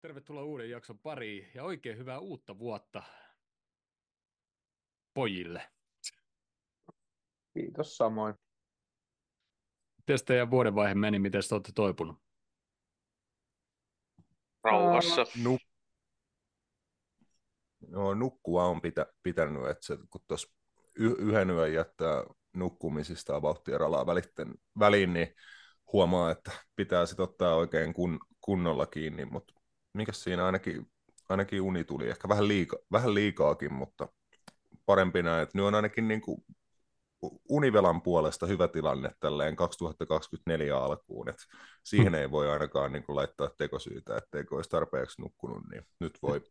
Tervetuloa uuden jakson pariin ja oikein hyvää uutta vuotta pojille. Kiitos samoin. Miten teidän vuodenvaihe meni, miten te olette toipunut? Rauhassa. Nuk... No, nukkua on pitä, pitänyt, että se, kun tuossa y- yhden yön jättää nukkumisista vauhtia ralaa välitten, väliin, niin huomaa, että pitää sitten ottaa oikein kun, kunnolla kiinni, mutta mikä siinä ainakin, ainakin uni tuli, ehkä vähän, liika, vähän liikaakin, mutta parempi näin, että nyt on ainakin niin kuin univelan puolesta hyvä tilanne tälleen 2024 alkuun, että siihen ei voi ainakaan niin kuin laittaa tekosyytä, etteikö olisi tarpeeksi nukkunut, niin nyt voi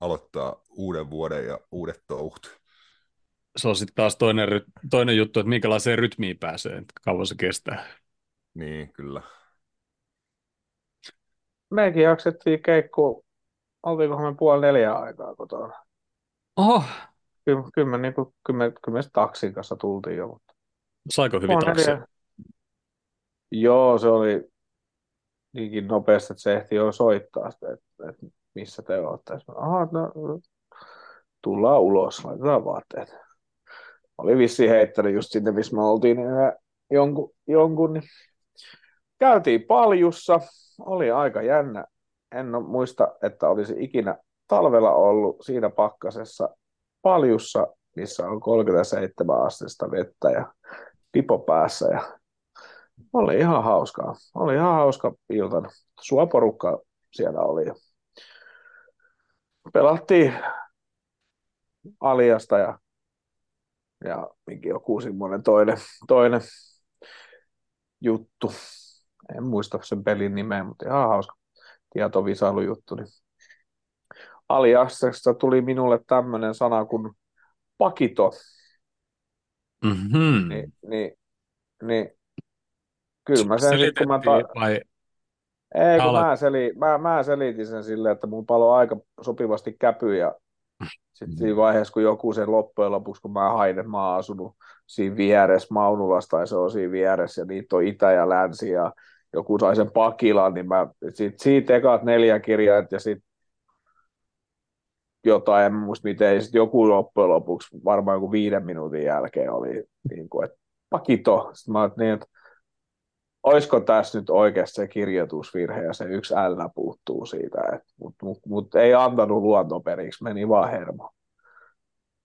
aloittaa uuden vuoden ja uudet touhut. Se on sitten taas toinen, toinen juttu, että minkälaiseen rytmiin pääsee, että kauan se kestää. Niin, kyllä. Mekin jaksettiin keikku, oltiinkohan me puoli neljä aikaa kotona. Oho, kyllä me niin kuin, kyllä me taksin kanssa tultiin jo. Mutta... saiko hyvin Puoli taksi? neljä. Joo, se oli niinkin nopeasti, että se ehti jo soittaa, sitä, että, että missä te olette. Aha, no, tullaan ulos, laitetaan vaatteet. Oli vissiin heittänyt just sinne, missä me oltiin, jonkun, jonkun niin käytiin paljussa, oli aika jännä. En muista, että olisi ikinä talvella ollut siinä pakkasessa paljussa, missä on 37 astetta vettä ja pipo päässä. Ja oli ihan hauskaa. Oli ihan hauska iltana. Sua porukka siellä oli. Pelattiin Aliasta ja, ja minkin joku semmoinen toinen, toinen juttu. En muista sen pelin nimeä, mutta ihan hauska tietovisailujuttu. Niin Aliaksesta tuli minulle tämmöinen sana kuin pakito. Mm-hmm. Niin, niin, niin kyllä mä sen sit, kun mä ta- vai Ei, kun mä, seli, mä, mä selitin sen silleen, että mun palo aika sopivasti käpy ja sitten siinä vaiheessa, kun joku sen loppujen lopuksi, kun mä hain, että mä oon asunut siinä vieressä Maunulassa tai se on siinä vieressä ja niitä on itä ja länsi ja joku sai sen pakilan, niin mä sit, siitä ekat neljä kirjaa ja sitten jotain, en muista miten, ja sit joku loppujen lopuksi varmaan joku viiden minuutin jälkeen oli niin kuin, että pakito. Sitten mä niin, että olisiko tässä nyt oikeasti se kirjoitusvirhe ja se yksi L puuttuu siitä, mutta mut, mut ei antanut luontoperiksi, meni vaan hermo.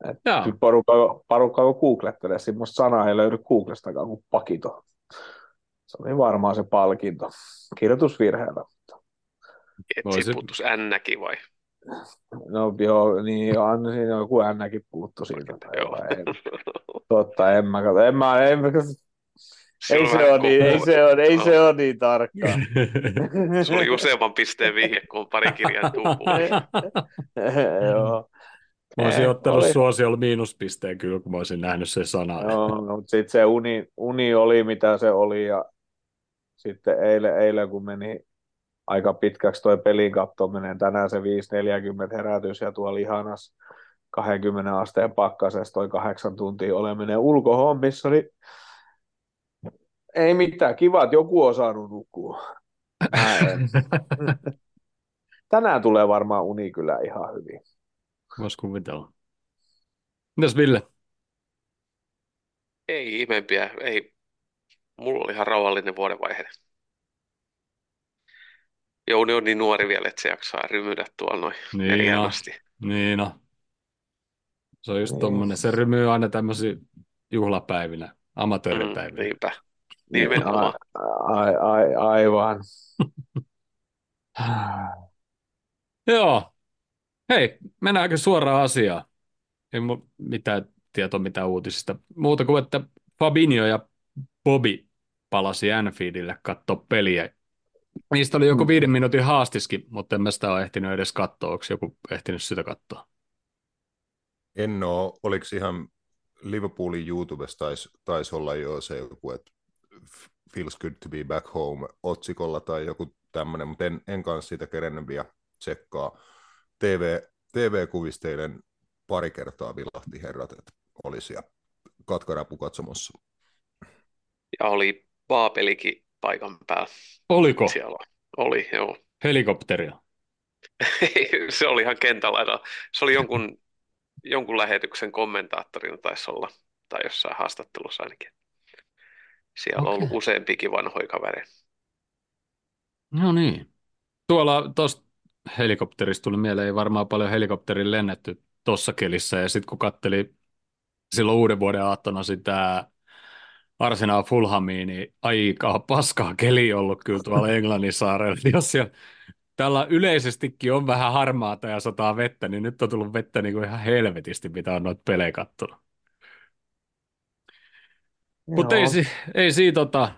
Et porukka, porukka kun googlettelee, semmoista sanaa ei löydy Googlestakaan kuin pakito. Se oli varmaan se palkinto kirjoitusvirheellä. Siitä puuttuisi ännäkin vai? No joo, niin Anna siinä joku ännäkin puuttu siitä. Tai Joo. En, totta, en mä kato. En mä, en mä, Se ei, on se ole niin, ei, se on, ei No, se ole niin tarkkaa. Se oli useamman pisteen vihje, kun on pari kirjaa. Joo. Mä olisin Eh, ottanut oli. suosiolla miinuspisteen kyllä, kun mä olisin nähnyt sen sanan. Joo, no, mutta sitten se uni, uni oli mitä se oli ja sitten eilen, eilen kun meni aika pitkäksi toi pelin katsominen, tänään se 5.40 herätys ja tuolla ihanas 20 asteen pakkasessa toi kahdeksan tuntia oleminen ulkohommissa, niin ei mitään, kiva, että joku on saanut nukkua. Tänään tulee varmaan uni kyllä ihan hyvin. Vois kuvitella. Mitäs Ville? Ei ihmeempiä, ei. Mulla oli ihan rauhallinen vuodenvaihe. Jouni on niin nuori vielä, että se jaksaa rymyä tuolla noin Niin on. asti. Niin no. Se on just Niin. tommonen. Se rymyy aina tämmöisiä juhlapäivinä, Mm, amatööripäivinä. niinpä. Nimenomaan. Ai, ai, aivan. Joo. Hei, mennäänkö suoraan asiaan? Ei mulla mitään tietoa mitään uutisista. Muuta kuin, että Fabinho ja Bobby palasi Anfieldille katsoa peliä. Niistä oli joku Mm. viiden minuutin haastiskin, mutta en mä sitä ole ehtinyt edes katsoa. Onko joku ehtinyt sitä katsoa? En oo, oliko ihan Liverpoolin YouTubessa taisi tais olla jo se joku, että feels good to be back home otsikolla tai joku tämmöinen, mutta en, en kanssa sitä kerennyt vielä tsekkaa. TV, TV-kuvisteiden pari kertaa vilahti herrat, että oli siellä katkarapu katsomossa. Ja oli Baapelikin paikan päällä. Oliko Siellä oli, joo. helikopteria? se oli ihan kentällä. Se oli jonkun, jonkun lähetyksen kommentaattorina taisi olla, tai jossain haastattelussa ainakin. Siellä on ollut useampikin vanhoja kavereita. No niin. Tuolla tuosta helikopterista tuli mieleen, ei varmaan paljon helikopterin lennetty tuossa kelissä, ja sitten kun katteli silloin uuden vuoden aattona sitä Arsenal Fulhamia, niin aika paskaa keli ollut kyllä tuolla Englannin saarella. Jos siellä, tällä yleisestikin on vähän harmaata ja sataa vettä, niin nyt on tullut vettä niin kuin ihan helvetisti, mitä on noita pelejä kattonut. Mutta ei, ei siinä tota,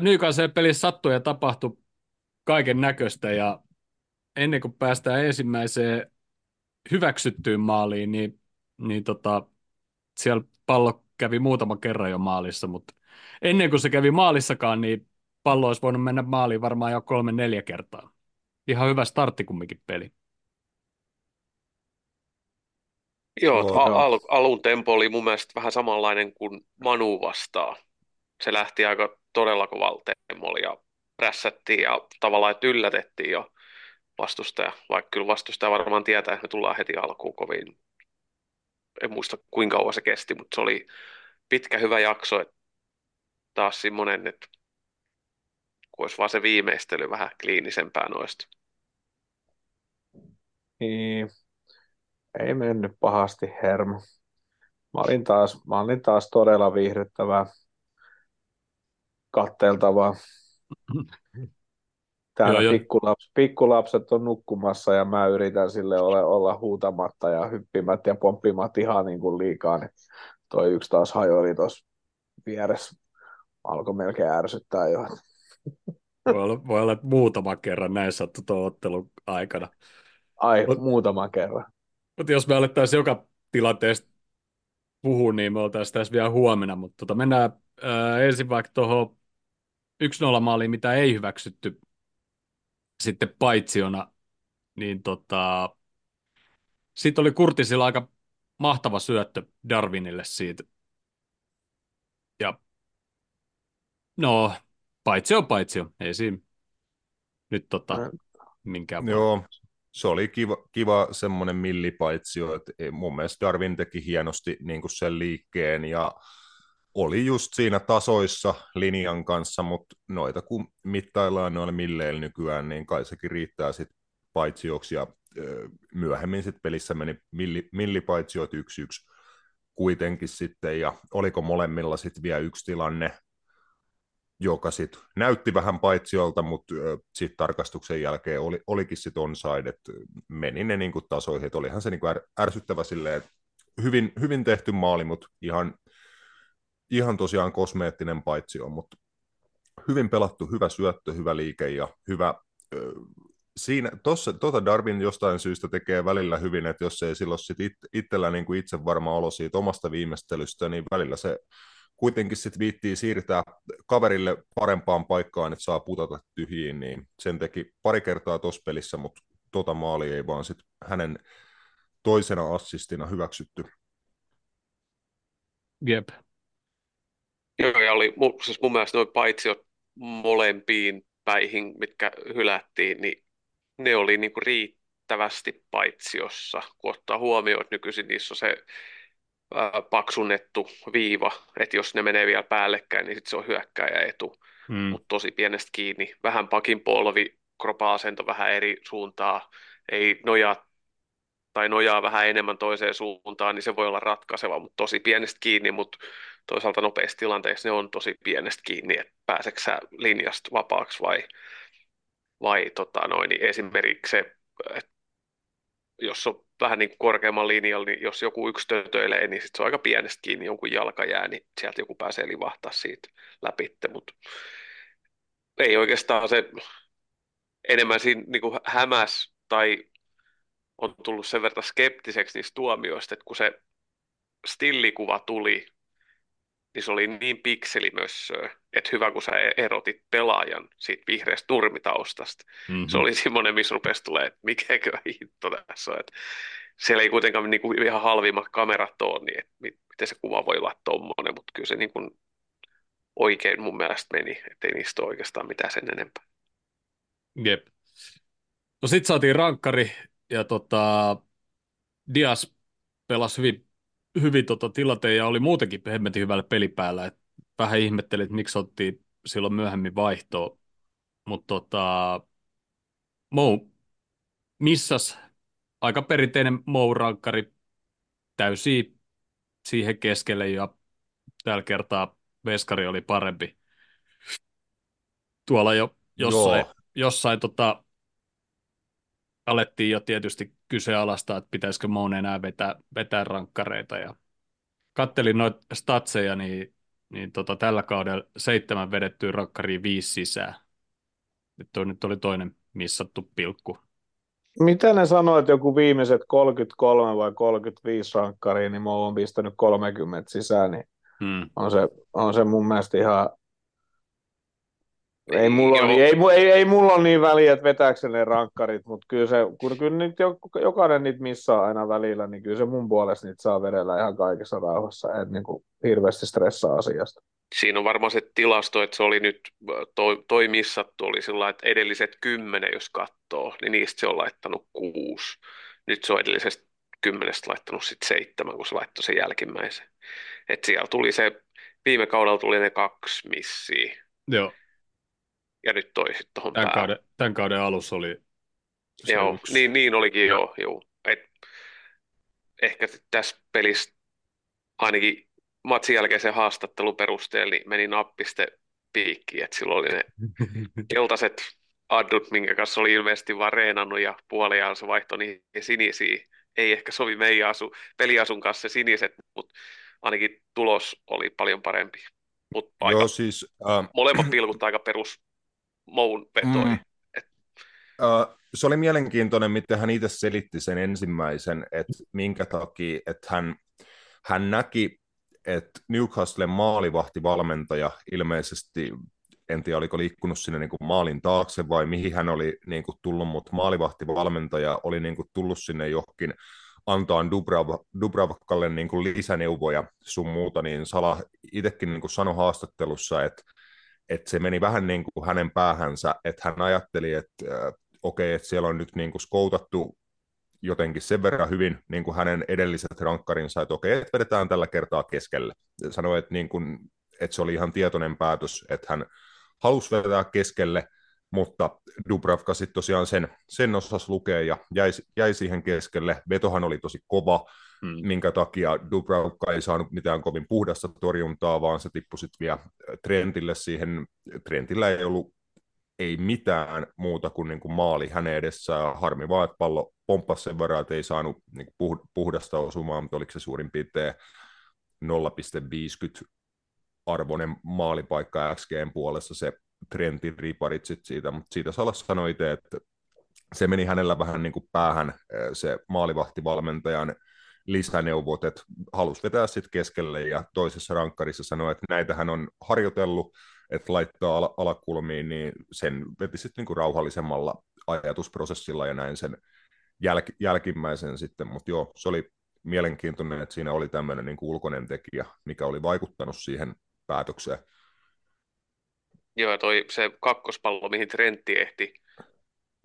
Newcastle pelissä sattui ja tapahtui kaiken näköistä ja ennen kuin päästään ensimmäiseen hyväksyttyyn maaliin, niin, niin tota, siellä pallo kävi muutama kerran jo maalissa, mutta ennen kuin se kävi maalissakaan, niin pallo olisi voinut mennä maaliin varmaan jo kolme neljä kertaa. Ihan hyvä startti kumminkin peli. Joo, al- al- alun tempo oli mun mielestä vähän samanlainen kuin Manu vastaan. Se lähti aika todella kovalla temmolla ja prässättiin ja tavallaan että yllätettiin jo vastustaja, vaikka kyllä vastustaja varmaan tietää, että me tullaan heti alkuun kovin. En muista kuinka kauan se kesti, mutta se oli pitkä hyvä jakso, että taas semmoinen, että kun olisi vaan se viimeistely vähän kliinisempää noista. Niin, ei mennyt pahasti hermo. Mä olin taas, mä olin taas todella viihdyttävää katteltavaa. Täällä Joo, pikkulaps, pikkulapset on nukkumassa ja mä yritän sille ole, olla huutamatta ja hyppimättä ja pomppimatta ihan niin kuin liikaa. Niin toi yksi taas hajoli tuossa vieressä. Alkoi melkein ärsyttää jo. Voi olla, voi olla että muutama kerran näin sattu tuon ottelun aikana. Ai, Mut- muutama kerran. Mutta jos me alettaisiin joka tilanteesta puhua, niin me oltaisiin tässä vielä huomenna. Mutta tota, mennään ää, ensin vaikka tuohon 1-0 maaliin, mitä ei hyväksytty sitten paitsiona. Niin tota, sitten oli Kurtisilla aika mahtava syöttö Darwinille siitä. Ja no, paitsi on paitsi on. Ei siinä nyt tota, No. minkään voi. Joo, se oli kiva, kiva semmoinen millipaitsio, että ei- mun mielestä Darwin teki hienosti niin kuin sen liikkeen ja oli just siinä tasoissa linjan kanssa, mutta noita kun mittaillaan noilla milleillä nykyään, niin kai sekin riittää sitten paitsioksi ja ö, myöhemmin sitten pelissä meni milli, millipaitsiot yksi yksi kuitenkin sitten. Ja oliko molemmilla sitten vielä yksi tilanne, joka sitten näytti vähän paitsiolta, mutta sitten tarkastuksen jälkeen oli, olikin sitten onside, että meni ne niinku tasoihin, että olihan se niinku är, ärsyttävä silleen, hyvin, hyvin tehty maali, mutta ihan, ihan tosiaan kosmeettinen paitsio, mutta hyvin pelattu, hyvä syöttö, hyvä liike ja hyvä, siinä, tossa, tota Darwin jostain syystä tekee välillä hyvin, että jos ei silloin sit it, itsellä niin kuin itse varma olo siitä omasta viimeistelystä, niin välillä se kuitenkin sit viittii siirtää kaverille parempaan paikkaan, että saa putata tyhjiin, niin sen teki pari kertaa tuossa pelissä, mutta tota maali ei vaan sit hänen toisena assistina hyväksytty. Jep. Joo, ja oli siis mun mielestä noin paitsiot molempiin päihin, mitkä hylättiin, niin ne oli niinku riittävästi paitsiossa, kun ottaa huomioon, että nykyisin niissä on se ää, paksunnettu viiva, että jos ne menee vielä päällekkäin, niin sitten se on hyökkääjä etu, Mm. mutta tosi pienestä kiinni. Vähän pakin polvi, kropa-asento vähän eri suuntaa, ei nojaa tai nojaa vähän enemmän toiseen suuntaan, niin se voi olla ratkaiseva, mutta tosi pienestä kiinni, mutta toisaalta nopeissa tilanteissa ne on tosi pienestä kiinni, että pääseekö sä linjasta vapaaksi vai, vai tota noin, niin esimerkiksi se, että jos on vähän niin kuin korkeamman linjalla, niin jos joku yksi tötöilee, niin sit se on aika pienestä kiinni, jonkun jalka jää, niin sieltä joku pääsee livahtaa siitä läpi, mutta ei oikeastaan se enemmän siinä niin kuin hämäs tai on tullut sen verran skeptiseksi niistä tuomioista, että kun se stillikuva tuli, niin se oli niin pikselimössöä, että hyvä kun sä erotit pelaajan siitä vihreästä nurmitaustasta. Mm-hmm. Se oli semmoinen, missä rupesi tulee, että mikäkö hitto tässä on. Että siellä ei kuitenkaan niin kuin ihan halvimmat kamerat ole, niin että miten se kuva voi olla tommonen, mutta kyllä se niin kuin oikein mun mielestä meni, ettei niistä ole oikeastaan mitään sen enempää. Jep. No sit saatiin rankkari ja tota, Dias pelasi hyvin, hyvin tota tilanteen ja oli muutenkin hemmetin hyvällä pelipäällä. Et vähän ihmettelin, että miksi otti silloin myöhemmin vaihtoa. Mutta tota, Mou missas aika perinteinen Mou-rankkari täysi siihen keskelle ja tällä kertaa Veskari oli parempi. Tuolla jo jossain, Joo. jossain tota, alettiin jo tietysti kyseenalaistaa, että pitäisikö Moon enää vetää, vetää rankkareita. Ja kattelin noita statseja, niin, niin tota, tällä kaudella seitsemän vedettyä rankkariin viisi sisään. Nyt, on, nyt oli toinen missattu pilkku. Mitä ne sanoo, että joku viimeiset 33 vai 35 rankkariin, niin mä oon pistänyt 30 sisään, niin Hmm. on se, on se mun mielestä ihan... Ei mulla, niin, ei, ei, ei mulla ole niin väliä, että vetääkö ne rankkarit, mutta kyllä, se, kun, kyllä nyt jo- jokainen niitä missaa aina välillä, niin kyllä se mun puolesta niitä saa vedellä ihan kaikessa rauhassa, et niin kuin hirveästi stressaa asiasta. Siinä on varmaan se tilasto, että se oli nyt, toi, toi missattu oli sillä että edelliset kymmenen, jos katsoo, niin niistä se on laittanut kuusi. Nyt se on edellisestä kymmenestä laittanut sitten seitsemän, kun se laittoi sen jälkimmäisen. Et siellä tuli se, viime kaudella tuli ne kaksi missiä, Joo, ja nyt toi sitten tuohon tämän päälle. kauden, tämän kauden alussa oli se Joo, yksi. niin, niin olikin joo, joo. Et ehkä tässä pelissä ainakin matsin jälkeisen haastattelun perusteella niin meni nappiste piikkiin, että silloin oli ne keltaiset addut, minkä kanssa oli ilmeisesti vaan reenannut ja puoliaan se vaihtoi niihin sinisiin. Ei ehkä sovi meidän asu, peliasun kanssa se siniset, mutta ainakin tulos oli paljon parempi. Mutta aika, Joo, siis äh, molemmat pilkut aika perus moun vetoi. Mm. äh, se oli mielenkiintoinen, miten hän itse selitti sen ensimmäisen, että minkä takia, että hän, hän näki, että Newcastlen maalivahtivalmentaja ilmeisesti, en tiedä oliko liikkunut sinne niin kuin maalin taakse vai mihin hän oli niin kuin tullut, mutta maalivahtivalmentaja oli niin kuin tullut sinne johonkin antaa Dubrav, Dubravkalle niin kuin lisäneuvoja sun muuta, niin Sala itsekin niin kuin sanoi haastattelussa, että, että se meni vähän niin kuin hänen päähänsä, että hän ajatteli, että äh, okei, että siellä on nyt niin kuin skoutattu jotenkin sen verran hyvin niin kuin hänen edelliset rankkarinsa, että okei, että vedetään tällä kertaa keskelle. Sanoi, että, niin kuin, että se oli ihan tietoinen päätös, että hän halusi vetää keskelle, mutta Dubravka sitten tosiaan sen, sen osas lukea ja jäi, jäi siihen keskelle. Vetohan oli tosi kova, Hmm. minkä takia Dubravka ei saanut mitään kovin puhdasta torjuntaa, vaan se tippui sitten vielä Trentille siihen. Trentillä ei ollut ei mitään muuta kuin, niin kuin maali hänen edessään. Harmi vaan, että pallo pomppasi sen verran, että ei saanut niin puhdasta osumaa, mutta oliko se suurin piirtein 0,50 arvoinen maalipaikka XGn puolessa se Trentin riparit siitä, mutta siitä Salas sanoi itse, että se meni hänellä vähän niin kuin päähän se maalivahtivalmentajan lisäneuvot, että halusi vetää sitten keskelle ja toisessa rankkarissa sanoi, että näitä hän on harjoitellut, että laittaa al- alakulmiin, niin sen veti sitten niinku rauhallisemmalla ajatusprosessilla ja näin sen jäl- jälkimmäisen sitten, mutta joo, se oli mielenkiintoinen, että siinä oli tämmöinen niinku ulkoinen tekijä, mikä oli vaikuttanut siihen päätökseen. Joo, toi se kakkospallo, mihin Trentti ehti,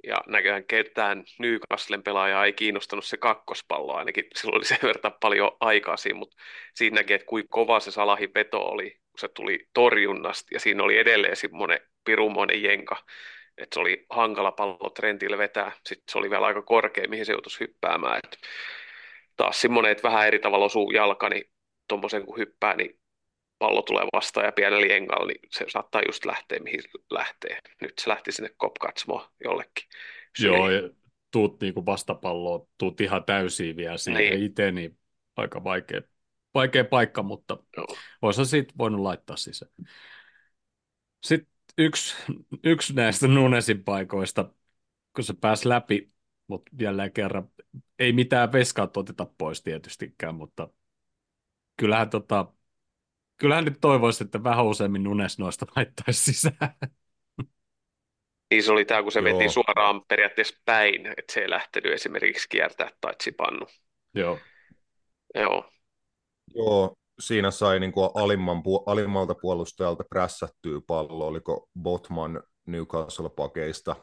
ja näköjään ketään Newcastlen pelaajaa ei kiinnostanut se kakkospallo, ainakin silloin oli sen verran paljon aikaa siinä, mutta siinä näki, että kuinka kova se Salahin veto oli, kun se tuli torjunnasta, ja siinä oli edelleen semmoinen pirumoinen jenka, että se oli hankala pallo Trentille vetää, sitten se oli vielä aika korkea, mihin se joutuisi hyppäämään, että taas semmoinen, että vähän eri tavalla osuu jalka, niin tuommoisen kun hyppää, niin pallo tulee vastaan ja pienellä jengalla, niin se saattaa just lähteä, mihin lähtee. Nyt se lähti sinne kopkatsmoon jollekin. Joo, ja tuut niinku vastapalloon, tuut ihan täysiin vielä siihen Niin. itse, niin aika vaikea, vaikea paikka, mutta olisi siitä voinut laittaa sisään. Sitten yksi, yksi näistä Nunesin paikoista, kun se pääsi läpi, mutta jälleen kerran ei mitään veskaa oteta pois tietystikään, mutta kyllähän, tota, kyllähän nyt toivoisi, että vähän useammin Nunes noista laittaisi sisään. Niin se oli tämä, kun se Joo. veti suoraan periaatteessa päin, että se ei lähtenyt esimerkiksi kiertää tai tsipannu. Joo, Joo, Joo, siinä sai niin kuin alimman, alimmalta puolustajalta prässättyä pallo, oliko Botman Newcastle-pakeista.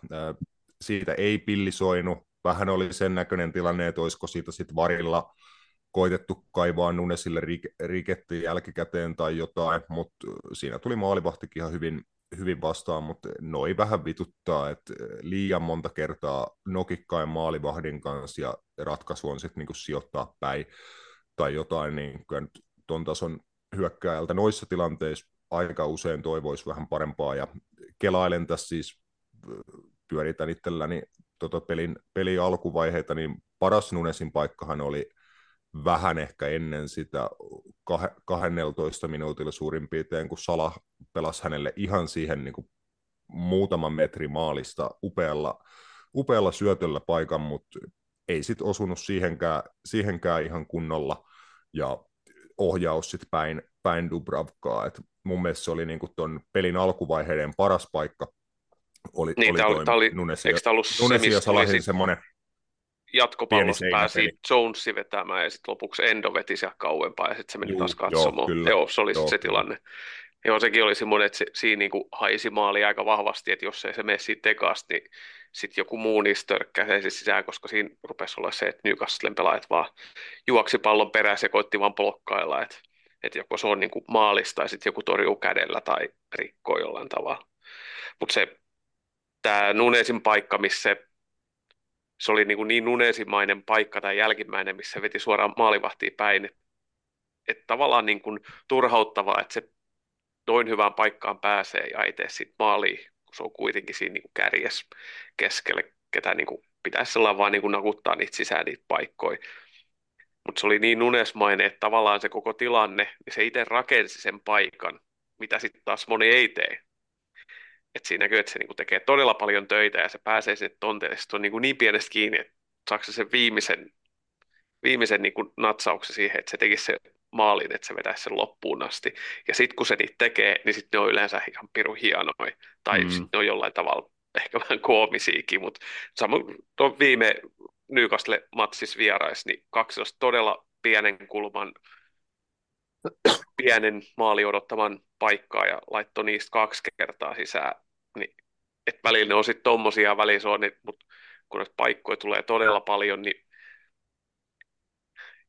Siitä ei pillisoinut. Vähän oli sen näköinen tilanne, että olisiko siitä sitten varilla koitettu kaivaa Nunesille riketti jälkikäteen tai jotain, mutta siinä tuli maalivahtikin ihan hyvin, hyvin vastaan, mutta noi vähän vituttaa, että liian monta kertaa nokikkain maalivahdin kanssa ja ratkaisu on sitten niinku sijoittaa päin tai jotain, niin kyllä nyt ton tason hyökkääjältä noissa tilanteissa aika usein toivoisi vähän parempaa ja kelailen tässä siis pyöritän itselläni tota pelin, pelin alkuvaiheita, niin paras Nunesin paikkahan oli vähän ehkä ennen sitä 12 minuutilla suurin piirtein, kun Sala pelasi hänelle ihan siihen niin kuin muutaman metri maalista upealla, upealla syötöllä paikan, mutta ei sitten osunut siihenkään, siihenkään ihan kunnolla, ja ohjaus sitten päin, päin Dubravkaa. Et mun mielestä se oli niinku ton pelin alkuvaiheiden paras paikka. Oli, niin, oli, oli, oli, Nunesi, eikö tämä ollut Nunesi ja Salahin semmoinen jatkopallossa pääsi Jonesi vetämään ja sitten lopuksi Endo veti siellä kauempaa ja sitten se meni Juu, taas katsomaan. Joo, kyllä, joo se oli joo, se tilanne. Joo, sekin oli semmoinen, että se, siinä niin kuin haisi maali aika vahvasti, että jos ei se mene siitä tekasta, niin sitten joku muu niistä sisään, koska siinä rupesi olla se, että Newcastlen pelaajat vaan juoksi pallon perässä ja koitti vaan blokkailla, että, että joko se on niin kuin maalista tai sitten joku torjuu kädellä tai rikkoo jollain tavalla. Mutta se tämä Nunesin paikka, missä se se oli niin, kuin niin nunesimainen paikka tai jälkimmäinen, missä veti suoraan maalivahtiin päin. Että tavallaan niin kuin turhauttavaa, että se noin hyvään paikkaan pääsee ja ei tee siitä maaliin, kun se on kuitenkin siinä niin kärjes keskelle, ketä niin kuin pitäisi sellainen vaan niin kuin nakuttaa niitä sisään niitä paikkoja. Mutta se oli niin nunesmainen, että tavallaan se koko tilanne, niin se itse rakensi sen paikan, mitä sitten taas moni ei tee että siinä näkyy, että se niin tekee todella paljon töitä ja se pääsee sinne tonteelle. Sitten on niin, kuin niin pienestä kiinni, että saako se sen viimeisen, viimeisen niin kuin natsauksen siihen, että se tekisi se maalin, että se vetäisi sen loppuun asti. Ja sitten kun se niitä tekee, niin sitten ne on yleensä ihan pirun hienoja. Tai mm. sitten ne on jollain tavalla ehkä vähän koomisiakin, mutta samoin tuon viime Newcastle matsissa vierais, niin kaksi todella pienen kulman pienen maali odottavan paikkaa ja laittoi niistä kaksi kertaa sisään. Niin, et välillä ne on sitten tommosia, välillä se on, niin, mutta kun näitä paikkoja tulee todella paljon, niin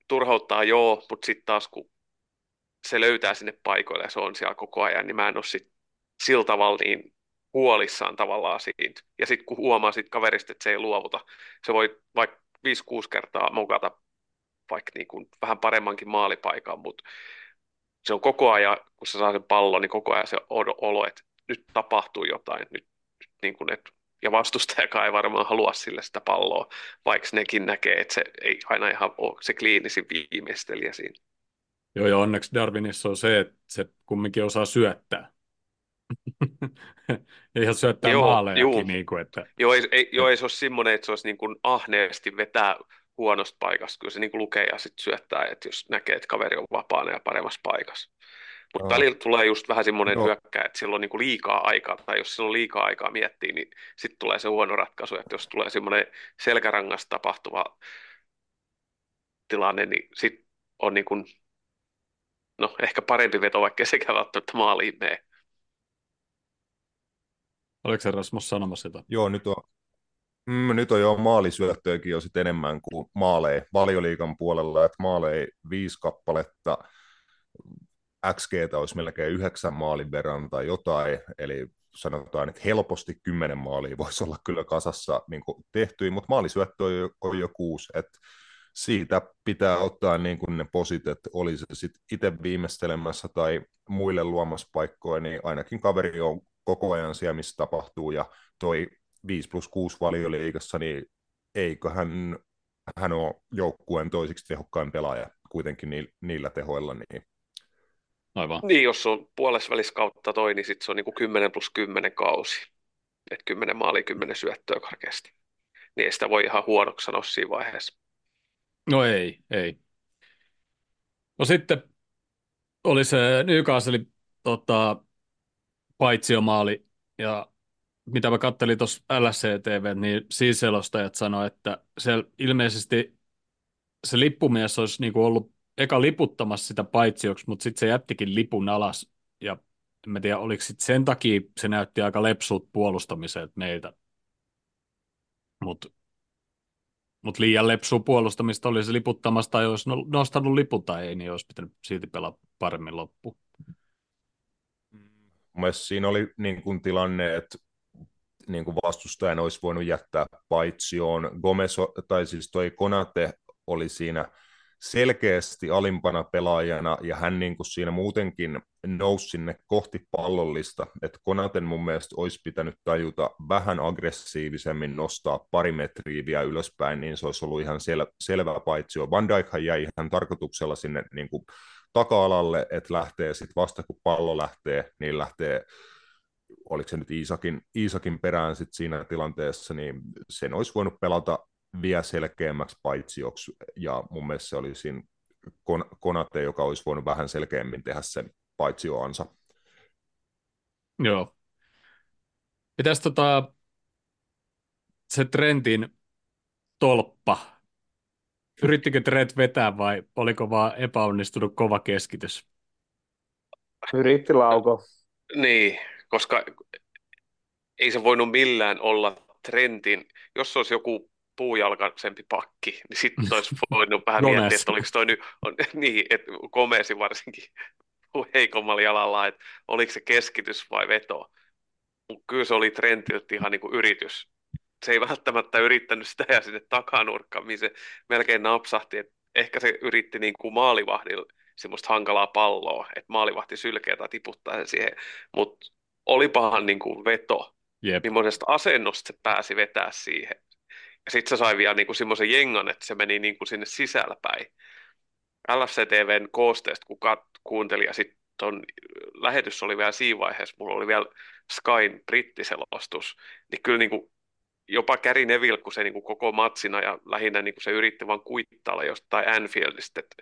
turhauttaa joo, mutta sitten taas kun se löytää sinne paikoille ja se on siellä koko ajan, niin mä en ole sit sillä tavalla niin huolissaan tavallaan siitä. Ja sitten kun huomaa sit kaverista, että se ei luovuta, se voi vaikka 5-6 kertaa mokata vaikka niin kuin vähän paremmankin maalipaikan, mutta se on koko ajan, kun se saa sen pallon, niin koko ajan se olo, että nyt tapahtuu jotain, nyt, nyt niin kuin, että, ja vastustajakaan ei varmaan halua sille sitä palloa, vaikka nekin näkee, että se ei aina ihan ole se kliinisin viimeistelijä siinä. Joo, ja onneksi Darwinissa on se, että se kumminkin osaa syöttää. ihan syöttää joo, maalejakin. Niin kuin, että... Joo, ei, ei, joo, ei se ole semmoinen, että se olisi niin kuin ahneesti vetää huonosta paikasta, kyllä se niin kuin lukee ja sitten syöttää, että jos näkee, että kaveri on vapaana ja paremmassa paikassa. Mutta no. välillä tulee just vähän semmoinen no. hyökkä, että sillä on niin kuin liikaa aikaa, tai jos sillä on liikaa aikaa miettiä, niin sitten tulee se huono ratkaisu, että jos tulee semmoinen selkärangasta tapahtuva tilanne, niin sitten on niin kuin, no ehkä parempi veto, vaikka sekä välttämättä maaliin mene. Oliko se Rasmus sanomassa sitä? Joo, nyt on, Mm, nyt on jo maalisyöttöjäkin jo sit enemmän kuin maaleja. Valioliikan puolella, että maaleja viisi kappaletta, XG olisi melkein yhdeksän maalin verran tai jotain, eli sanotaan, että helposti kymmenen maalia voisi olla kyllä kasassa niin tehty, mutta maalisyöttö on jo, on jo kuusi, että siitä pitää ottaa niin kuin ne posit, että oli se sitten itse viimeistelemässä tai muille luomassa paikkoja, niin ainakin kaveri on koko ajan siellä, missä tapahtuu, ja toi 5 plus 6 valioliigassa, niin eikö hän, hän ole joukkueen toisiksi tehokkain pelaaja kuitenkin niillä tehoilla. Niin... Aivan. Niin, jos on puolesvälis kautta toi, niin sitten se on niin kuin 10 plus 10 kausi. Että 10 maali, 10 syöttöä karkeasti. Niin ei sitä voi ihan huonoksi sanoa siinä vaiheessa. No ei, ei. No sitten oli se Newcastle tota, paitsiomaali ja mitä mä kattelin tuossa LCTV, niin siis selostajat sanoivat, että se ilmeisesti se lippumies olisi niinku ollut eka liputtamassa sitä paitsioksi, mutta sitten se jättikin lipun alas. Ja en tiedä, oliko sit sen takia se näytti aika lepsuut puolustamiselta meiltä. Mutta mut liian lepsua puolustamista olisi liputtamasta, tai olisi no- nostanut lipun tai ei, niin olisi pitänyt silti pelaa paremmin loppuun. Mielestäni siinä oli niin kuin tilanne, että niin kuin vastustajan olisi voinut jättää paitsioon. Gomez, tai siis toi Konate oli siinä selkeästi alimpana pelaajana, ja hän niin kuin siinä muutenkin nousi sinne kohti pallollista, että Konaten mun mielestä olisi pitänyt tajuta vähän aggressiivisemmin nostaa pari metriä vielä ylöspäin, niin se olisi ollut ihan sel- selvä paitsio. Van Dijkhan jäi ihan tarkoituksella sinne niin kuin taka-alalle, että lähtee sitten vasta kun pallo lähtee, niin lähtee oliko se nyt Iisakin, Iisakin perään sit siinä tilanteessa, niin sen olisi voinut pelata vielä selkeämmäksi paitsioksi, ja mun mielestä se oli siinä Konate, joka olisi voinut vähän selkeämmin tehdä sen paitsioansa. Joo. Mitäs tota, se Trentin tolppa, yrittikö Trent vetää vai oliko vaan epäonnistunut kova keskitys? Yritti lauko. Niin, koska ei se voinut millään olla Trentin, jos se olisi joku puujalkaisempi pakki, niin sitten olisi voinut vähän miettiä, että oliko toi nyt, on, niin, että komeesi varsinkin heikommalla jalalla, että oliko se keskitys vai veto. Mutta kyllä se oli Trentiltä ihan niin kuin yritys. Se ei välttämättä yrittänyt sitä ja sinne takanurkkaan, mihin se melkein napsahti. Et ehkä se yritti niin kuin maalivahdilla semmoista hankalaa palloa, että maalivahti sylkeä tai tiputtaa sen siihen. Mutta olipahan niin kuin veto. Jep. Millaisesta asennosta se pääsi vetää siihen. Ja sitten se sai vielä niin kuin semmoisen jengan, että se meni niin kuin sinne sisällä päin. LFC-TVn koosteesta, kun kat- kuuntelin, ja sitten ton lähetys oli vielä siinä vaiheessa, mulla oli vielä Skyn brittiselostus, niin kyllä niin kuin jopa Gary Neville, kun se niin kuin koko matsina ja lähinnä niin kuin se yritti vaan kuittailla jostain Anfieldista, että,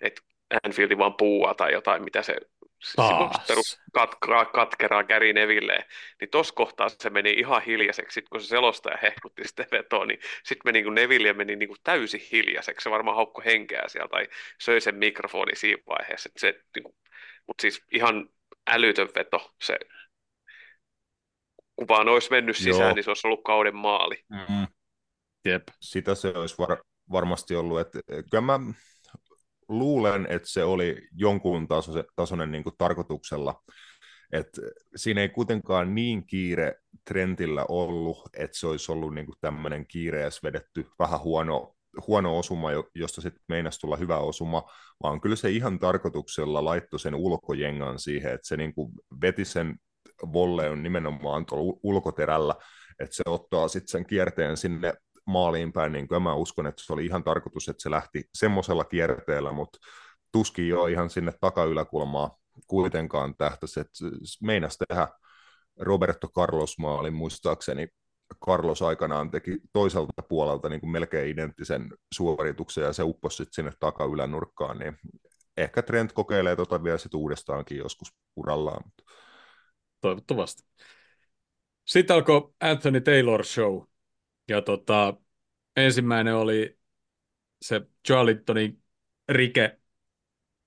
että Anfieldi vaan puua tai jotain, mitä se perus kat, katkeraa Gary Nevilleen, niin tuossa kohtaa se meni ihan hiljaiseksi, sitten kun se selostaja hehkutti sitä vetoa, niin sitten meni niin Neville meni niin kuin täysin hiljaiseksi, se varmaan haukko henkeä sieltä tai söi sen mikrofoni siinä vaiheessa, että se, niin kuin, mutta siis ihan älytön veto, se kun vaan olisi mennyt sisään, Joo. niin se olisi ollut kauden maali. Mm-hmm. Jep. Sitä se olisi var- varmasti ollut, että kyllä mä luulen, että se oli jonkun tasoinen, tasoinen niin kuin tarkoituksella. Et siinä ei kuitenkaan niin kiire trendillä ollut, että se olisi ollut niin kuin tämmöinen kiirees vedetty vähän huono, huono osuma, josta sitten meinasi tulla hyvä osuma, vaan kyllä se ihan tarkoituksella laittoi sen ulkojengan siihen, että se niin kuin veti sen volleen nimenomaan tuolla ulkoterällä, että se ottaa sitten sen kierteen sinne maaliin päin, niin kyllä mä uskon, että se oli ihan tarkoitus, että se lähti semmoisella kierteellä, mutta tuskin jo ihan sinne takayläkulmaa kuitenkaan tähtäisi, että meinas tehdä Roberto Carlos maalin muistaakseni Carlos aikanaan teki toiselta puolelta niin kuin melkein identtisen suorituksen ja se upposi sitten sinne takaylänurkkaan, niin ehkä Trent kokeilee tota vielä sit uudestaankin joskus urallaan. Toivottavasti. Sitten alkoi Anthony Taylor Show. Ja tota, ensimmäinen oli se Charlittonin rike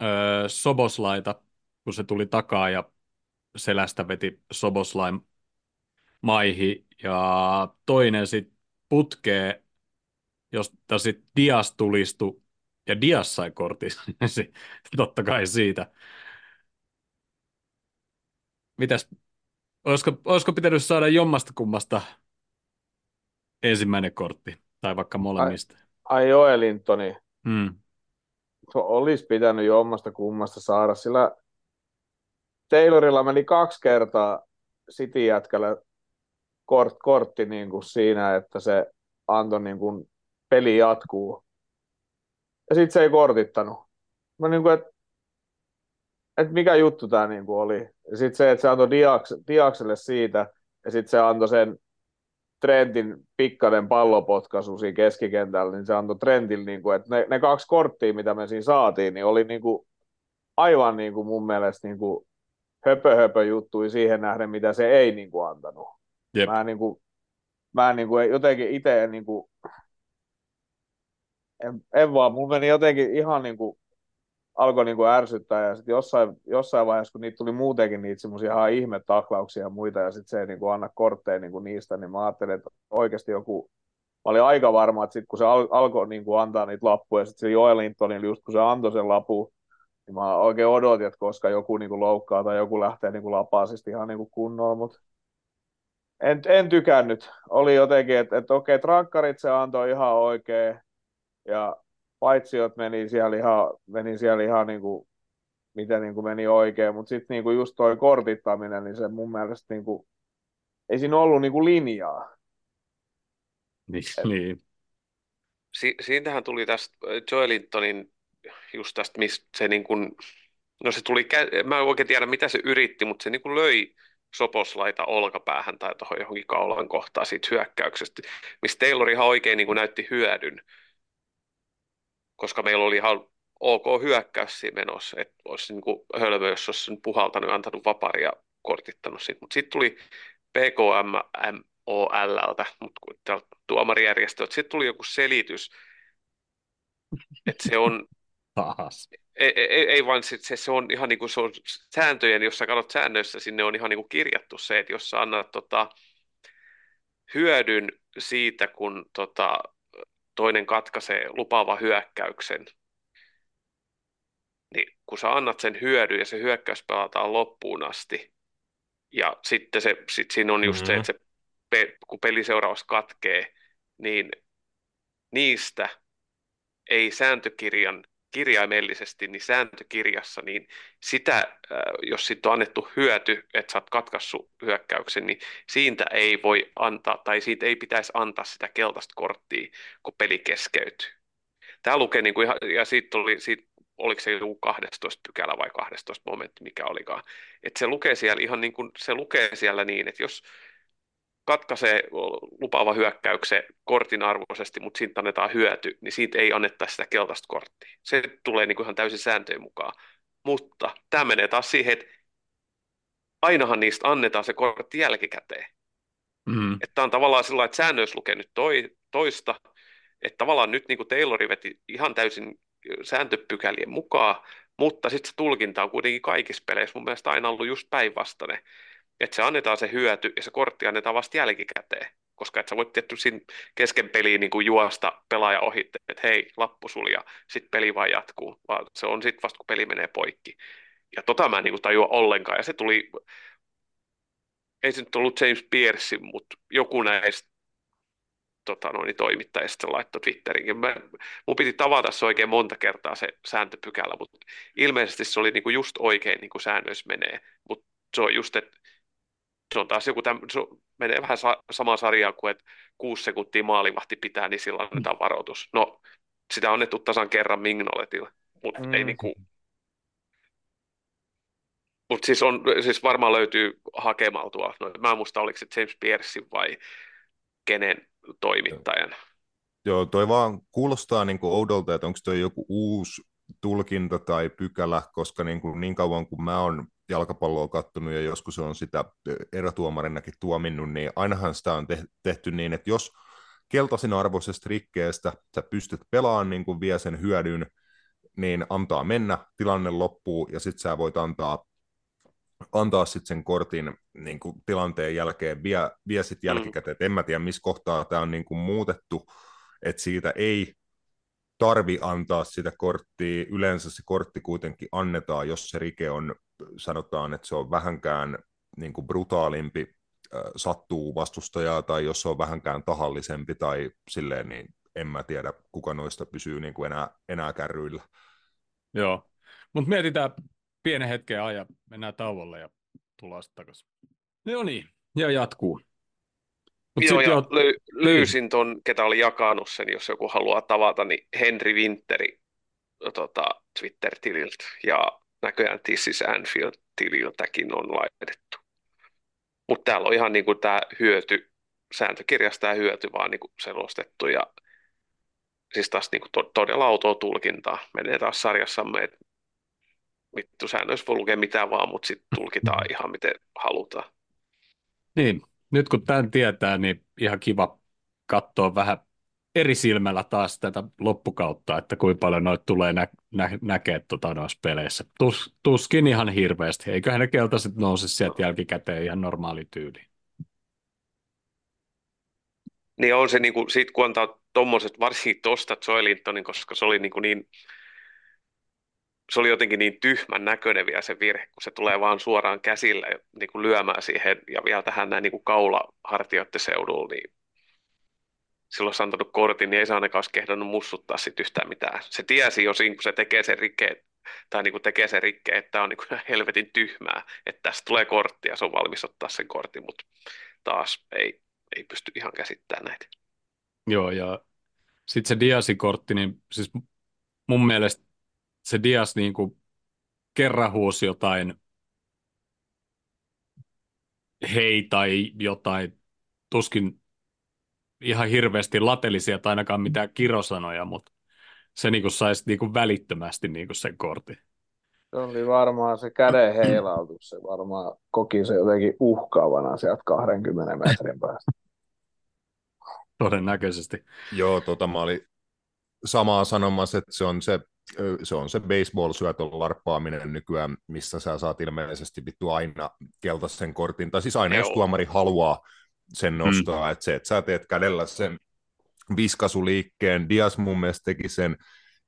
öö, Soboslaita, kun se tuli takaa ja selästä veti Soboslain maihi. Ja toinen sitten putkee, josta sitten Dias tulistu ja Dias sai kortin. Totta kai siitä. Mitäs, olisiko, olisiko pitänyt saada jommasta kummasta ensimmäinen kortti, tai vaikka molemmista. Ai, ai Joelintoni. Se olisi pitänyt jo omasta kummasta saada, sillä Taylorilla meni kaksi kertaa City jätkällä kort, kortti niin kuin siinä, että se antoi niin kuin peli jatkuu. Ja sitten se ei kortittanut. Mä niin kuin, että et mikä juttu tämä niin kuin oli. Ja sitten se, että se antoi Diaks, Diakselle siitä, ja sitten se antoi sen Trentin pikkainen pallopotkaisu siinä keskikentällä, niin se antoi Trentille, niin kuin, että ne, ne kaksi korttia, mitä me siinä saatiin, niin oli niin kuin, aivan niin kuin mun mielestä niin kuin höpö, höpö juttui siihen nähden, mitä se ei niin kuin antanut. Jep. Mä, niin kuin, mä niin kuin, jotenkin itse niin kuin, en, en vaan, mun meni jotenkin ihan niin kuin alkoi niin kuin ärsyttää ja sitten jossain, jossain vaiheessa, kun niitä tuli muutenkin niitä semmoisia ihan ihme taklauksia ja muita ja sitten se ei niin kuin anna kortteja niin kuin niistä, niin mä ajattelin, että oikeasti joku mä olin aika varma, että sit kun se al- alkoi niin kuin antaa niitä lappuja, sitten se Joel Lintonin, just kun se antoi sen lapun, niin mä oikein odotin, että koska joku niin kuin loukkaa tai joku lähtee niin kuin lapaa siis ihan niin kuin kunnolla, mutta en, en tykännyt. Oli jotenkin, että, että okei, trankkarit se antoi ihan oikein, ja paitsiot meni siellä ihan, meni siellä ihan niin kuin, miten niin kuin meni oikein, mutta sitten niin kuin just toi kortittaminen, niin se mun mielestä niin kuin, ei siinä ollut niin kuin linjaa. Niin, niin. Si- siitähän tuli tästä Joelintonin just tästä, mistä se niin kuin, no se tuli, kä- mä en oikein tiedä mitä se yritti, mutta se niin kuin löi soposlaita olkapäähän tai tuohon johonkin kaulan kohtaan siitä hyökkäyksestä, mistä Taylor ihan oikein niin kuin näytti hyödyn, koska meillä oli ihan ok hyökkäys siinä menossa, että olisi niin kuin hölmö, jos olisi puhaltanut ja antanut vaparia kortittanut siitä, mutta sitten tuli PKM OLltä, mutta tuomarijärjestöltä, sitten tuli joku selitys, että se on, Taas. ei, ei, ei vaan sit se, se on ihan niin kuin se on sääntöjen, jos sä katsot säännöissä, sinne on ihan niin kuin kirjattu se, että jos sä annat tota, hyödyn siitä, kun tota, toinen katkaisee lupaava hyökkäyksen, niin kun sä annat sen hyödyn ja se hyökkäys pelataan loppuun asti, ja sitten se, sit siinä on just mm-hmm. se, että se, pe, kun peliseuraus katkee, niin niistä ei sääntökirjan kirjaimellisesti, niin sääntökirjassa, niin sitä, jos sitten on annettu hyöty, että sä oot katkaissut hyökkäyksen, niin siitä ei voi antaa, tai siitä ei pitäisi antaa sitä keltaista korttia, kun peli keskeytyy. Tämä lukee, niin kuin ihan, ja siitä oli, siitä, oliko se joku 12 pykälä vai 12 momentti, mikä olikaan. Että se lukee siellä ihan niin kuin, se lukee siellä niin, että jos katkaisee lupaava hyökkäyksen kortin arvoisesti, mutta siitä annetaan hyöty, niin siitä ei annetta sitä keltaista korttia. Se tulee niin kuin ihan täysin sääntöjen mukaan. Mutta tämä menee taas siihen, että ainahan niistä annetaan se kortti jälkikäteen. Mm. Että on tavallaan sillä että säännöissä lukee nyt toi, toista, että tavallaan nyt niin kuin Taylori veti ihan täysin sääntöpykälien mukaan, mutta sitten se tulkinta on kuitenkin kaikissa peleissä mun mielestä aina ollut just päinvastainen että se annetaan se hyöty ja se kortti annetaan vasta jälkikäteen. Koska et sä voit tietty siinä kesken peliin niin kuin juosta pelaaja ohi, että hei, lappu sul ja sitten peli vaan jatkuu. Vaan se on sitten vasta, kun peli menee poikki. Ja tota mä en niin kuin tajua ollenkaan. Ja se tuli, ei se nyt ollut James Pierce, mutta joku näistä tota, noin, toimittajista laittoi Twitteriinkin. Mä, mun piti tavata se oikein monta kertaa se sääntöpykälä, mutta ilmeisesti se oli niinku just oikein niin kuin säännöissä menee. Mutta se on just, että se on taas joku, täm, se menee vähän sa- samaa sarjaa kuin, että kuusi sekuntia maalivahti pitää, niin silloin annetaan varoitus. No, sitä on annettu tasan kerran Mignoletille, mutta mm. ei niinku... Mutta siis, on, siis varmaan löytyy hakemaltua. No, mä en muista, oliko se James Pierce vai kenen toimittajan. Joo, toi vaan kuulostaa niin kuin oudolta, että onko toi joku uusi tulkinta tai pykälä, koska niin, kuin niin kauan kuin mä oon jalkapalloa kattonut ja joskus on sitä erotuomarinakin tuominnut, niin ainahan sitä on tehty niin, että jos keltaisin arvoisesta rikkeestä sä pystyt pelaamaan niin kuin vie sen hyödyn, niin antaa mennä, tilanne loppuu ja sitten sä voit antaa antaa sitten sen kortin niin kuin tilanteen jälkeen, vie, vie sitten mm. jälkikäteen. Mm. En mä tiedä, missä kohtaa tämä on niin kuin muutettu, että siitä ei tarvi antaa sitä korttia. Yleensä se kortti kuitenkin annetaan, jos se rike on, sanotaan, että se on vähänkään niin kuin brutaalimpi, sattuu vastustajaa, tai jos se on vähänkään tahallisempi, tai silleen, niin en mä tiedä, kuka noista pysyy niin kuin enää, enää kärryillä. Joo, mutta mietitään pienen hetken ajan, mennään tauolle ja tullaan sitten takaisin. No niin, ja jatkuu. Mut Joo, ja löy- löysin ton, ketä oli jakanut sen, jos joku haluaa tavata, niin Henry Winteri tota, Twitter-tililtä ja näköjään This is Anfield-tililtäkin on laitettu. Mutta täällä on ihan niin kuin tämä hyöty, sääntökirjasta tämä hyöty vaan niin kuin selostettu ja siis taas niin kuin to- todella autoa tulkintaa. Menee taas sarjassamme, että vittu säännöissä voi lukea mitä vaan, mutta sitten tulkitaan ihan miten halutaan. Niin, nyt kun tämän tietää, niin ihan kiva katsoa vähän eri silmällä taas tätä loppukautta, että kuinka paljon noita tulee nä- nä- näkee tota noissa peleissä. Tus- tuskin ihan hirveästi. Eiköhän ne keltaiset nouse sieltä jälkikäteen ihan normaali tyyli. Niin on se, niin kuin, sit kun antaa tommoset, varsinkin tosta Joe Lintonin, koska se oli niin, kuin niin se oli jotenkin niin tyhmän näköinen vielä se virhe, kun se tulee vaan suoraan käsillä niin kuin lyömään siihen ja vielä tähän näin niin kuin kaulahartioiden seudulla, niin silloin se antanut kortin, niin ei se ainakaan olisi kehdannut mussuttaa sit yhtään mitään. Se tiesi jo siinä, kun se tekee sen rikkeen, tai niin kuin tekee sen rikkeen, että tämä on niin kuin helvetin tyhmää, että tästä tulee kortti ja se on valmis ottaa sen kortin, mutta taas ei, ei pysty ihan käsittämään näitä. Joo, ja sitten se Diasin kortti, niin siis mun mielestä se Dias niin kuin kerran huusi jotain hei tai jotain, tuskin ihan hirveästi latelisia tai ainakaan mitään kirosanoja, mutta se niin kuin saisi niin kuin välittömästi niin kuin sen kortin. Se oli varmaan se käden heilautus, se varmaan koki se jotenkin uhkaavana sieltä 20 metrin päästä. Todennäköisesti. Joo, tota mä olin samaa sanomassa, että se on se, se, on se baseball-syötön larppaaminen nykyään, missä sä saat ilmeisesti vittu aina keltaisen kortin, tai siis aina Joo. jos tuomari haluaa sen nostaa, mm. että se, että sä teet kädellä sen viskasuliikkeen, Dias mun mielestä teki sen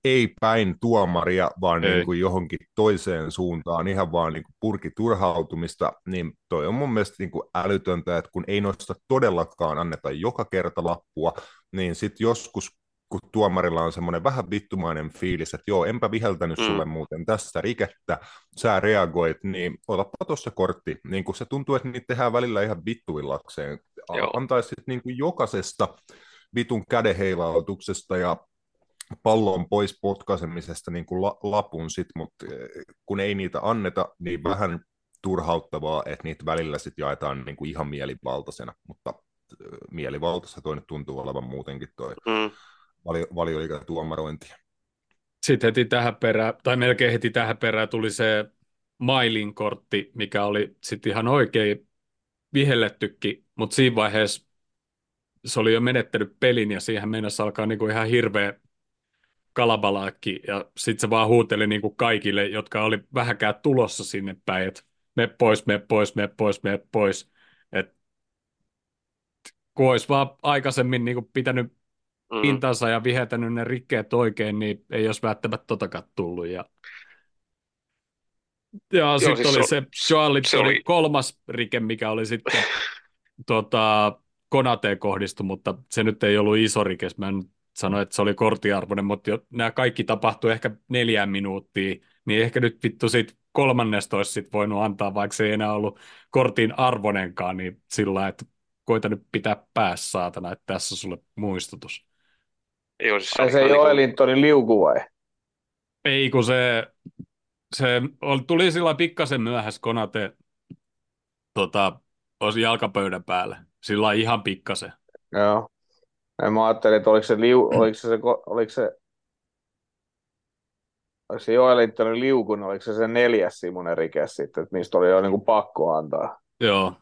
ei päin tuomaria, vaan niin kuin johonkin toiseen suuntaan, ihan vaan niin kuin purki turhautumista, niin toi on mun mielestä niin kuin älytöntä, että kun ei noista todellakaan anneta joka kerta lappua, niin sitten joskus kun tuomarilla on semmoinen vähän vittumainen fiilis, että joo, enpä viheltänyt mm. sulle muuten tässä rikettä, sä reagoit, niin otapa tuossa kortti. Niin kun se tuntuu, että niitä tehdään välillä ihan vittuillakseen. Antaisi niin kuin jokaisesta vitun kädeheilautuksesta ja pallon pois potkaisemisesta niin kuin la, lapun sit, mutta eh, kun ei niitä anneta, niin vähän turhauttavaa, että niitä välillä sit jaetaan niin kuin ihan mielivaltaisena, mutta eh, mielivaltaisena toi nyt tuntuu olevan muutenkin toi mm. Valio, valioliikatuomarointi. Sitten heti tähän perään, tai melkein heti tähän perään tuli se Mailin kortti, mikä oli sitten ihan oikein vihellettykin, mutta siinä vaiheessa se oli jo menettänyt pelin ja siihen mennessä alkaa niinku ihan hirveä kalabalaakki ja sitten se vaan huuteli niin kuin kaikille, jotka oli vähäkään tulossa sinne päin, että me pois, me pois, me pois, me pois. Et, kun olisi vaan aikaisemmin niin kuin pitänyt. Pintansa ja vihetänyt ne rikkeet oikein, niin ei olisi välttämättä totakaan tullut. Ja, ja sitten siis oli se, se Joalit se oli kolmas rike, mikä oli sitten tota, Konateen kohdistu, mutta se nyt ei ollut iso rike. Mä en sanoi, että se oli kortiarvoinen, mutta jo, nämä kaikki tapahtui ehkä neljään minuuttia, niin ehkä nyt vittu siitä kolmannesta olisi sit voinut antaa, vaikka se ei enää ollut kortin arvonenkaan, niin sillä että koita nyt pitää päässä saatana, että tässä sulle muistutus. Ei, siis se, se Joe Lintonin liuku vai? Ei, kun se, se oli, tuli sillä pikkasen myöhässä Konate tota, olisi jalkapöydän päällä. Sillä ihan pikkasen. Joo. Ja mä ajattelin, että oliko se, liu, oliko se, se, oliko se, oliko se Joel liukun, oliko se se neljäs Simonen rike sitten, että mistä oli jo niin kuin pakko antaa. Joo.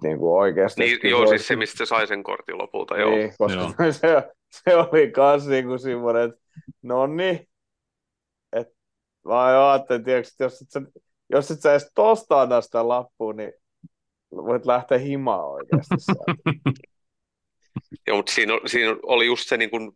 Et niin kuin oikeasti. Niin, joo, siis se, mistä se sai sen kortin lopulta, joo. Niin, koska joo. se, se oli kans niin kuin semmoinen, että no niin, että mä ajattelin, että jos et sä, jos et sä edes tosta anna sitä lappuun, niin voit lähteä himaan oikeasti Joo, mutta siinä, siinä oli just se, niin kuin,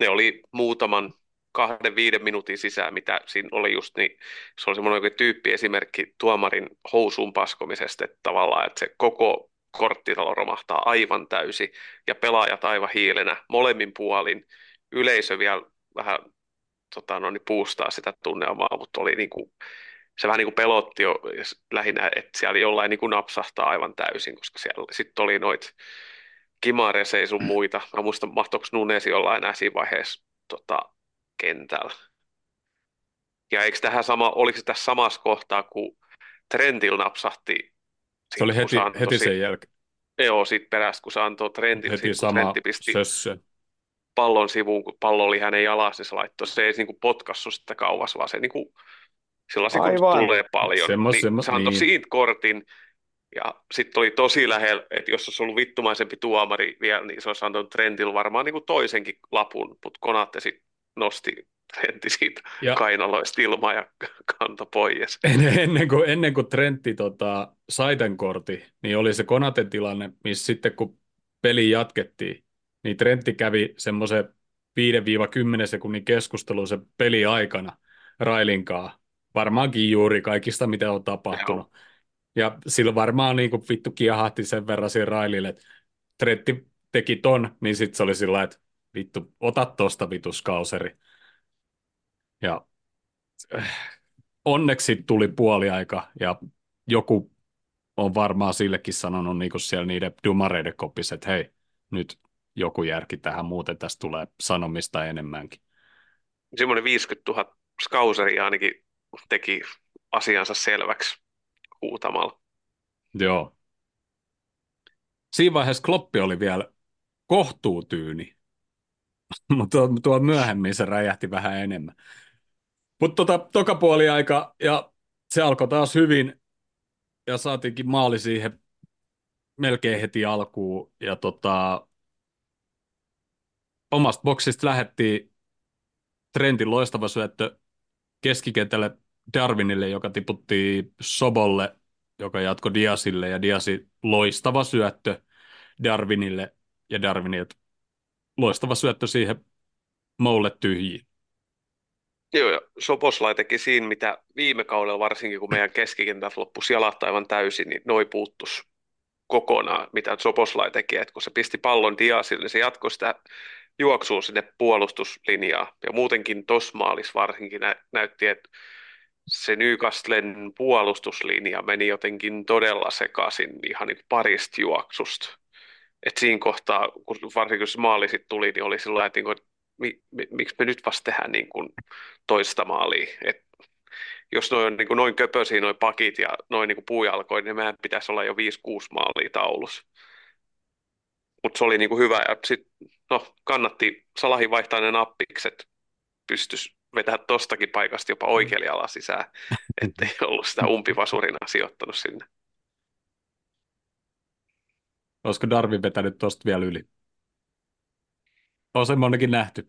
ne oli muutaman kahden, viiden minuutin sisään, mitä siinä oli just, niin se oli semmoinen oikein tyyppiesimerkki tuomarin housuun paskomisesta, että tavallaan, että se koko korttitalo romahtaa aivan täysi ja pelaajat aivan hiilenä molemmin puolin, yleisö vielä vähän tota, no, niin puustaa sitä tunnelmaa, mutta oli niin kuin, se vähän niin kuin pelotti jo lähinnä, että siellä jollain niin kuin napsahtaa aivan täysin, koska siellä sitten oli noit Kimares ei sun muita. Mä muistan, mahtoiko Nunesi olla enää siinä vaiheessa tota, kentällä. Ja eikö tähän sama, oliko se tässä samassa kohtaa, kun Trentil napsahti? Se oli heti, heti sen jälkeen. Joo, siitä perästä, kun se antoi Trentil, heti sit, sama pisti sössö. pallon sivuun, kun pallo oli hänen jalassa, niin se laittoi, se ei niin kuin potkassu sitä kauas, vaan se niin kuin, sillä kun tulee paljon, semmos, niin semmos, se antoi niin. siitä kortin, ja sitten oli tosi lähellä, että jos olisi ollut vittumaisempi tuomari vielä, niin se olisi antanut Trentillä varmaan niin kuin toisenkin lapun, mutta Konatte sitten nosti Trentti siitä ja. kainaloista ilmaa ja kanta pois. Ennen, ennen, kuin, ennen kuin Trentti tota, sai tämän kortin, niin oli se Konaten tilanne, missä sitten kun peli jatkettiin, niin Trentti kävi semmoisen 5-10 sekunnin keskustelun sen peli aikana Railinkaa. Varmaankin juuri kaikista, mitä on tapahtunut. Joo. Ja sillä varmaan niin kuin vittu kiehahti sen verran siinä Railille, että Tretti teki ton, niin sitten se oli sillä että vittu, ota tosta vituskauseri. Ja äh, onneksi tuli puoliaika ja joku on varmaan sillekin sanonut niin siellä niiden dumareiden kopissa, että hei, nyt joku järki tähän, muuten tästä tulee sanomista enemmänkin. Semmoinen 50 000 skauseria ainakin teki asiansa selväksi huutamalla. Joo. Siinä vaiheessa Kloppi oli vielä kohtuutyyni, mutta tuo myöhemmin se räjähti vähän enemmän. Mutta tota, toka puoli aika, ja se alkoi taas hyvin, ja saatiinkin maali siihen melkein heti alkuun, ja tota, omasta boksista lähettiin Trentin loistava syöttö keskikentälle Darwinille, joka tiputti Sobolle, joka jatkoi Diasille, ja Diasi loistava syöttö Darwinille, ja Darwinilta loistava syöttö siihen Moulle tyhjiin. Joo, ja Soposlai teki siinä, mitä viime kaudella varsinkin, kun meidän keskikentät loppuisi jalat aivan täysin, niin noi puuttus kokonaan, mitä Soposlai teki, että kun se pisti pallon Diasille, niin se jatkoi sitä juoksua sinne puolustuslinjaa, ja muutenkin tuossa maalis varsinkin nä- näytti, että se Newcastlen puolustuslinja meni jotenkin todella sekaisin ihan niin parista juoksusta. Et siinä kohtaa, kun varsinkin kun se maali sitten tuli, niin oli sillä että, niin kuin, mi, mi, miksi me nyt vasta tehdään niin kuin toista maalia. Et jos noin on niin kuin noin köpösiä noin pakit ja noin niin kuin puujalkoin, niin meidän pitäisi olla jo 5-6 maalia taulussa. Mutta se oli niin kuin hyvä ja sitten no, kannatti Salahin vaihtaa ne nappikset, pystyisi vetää tostakin paikasta jopa oikealle ala sisään, ettei ollut sitä umpivasurina sijoittanut sinne. Olisiko Darwin vetänyt tosta vielä yli? On semmoinenkin nähty.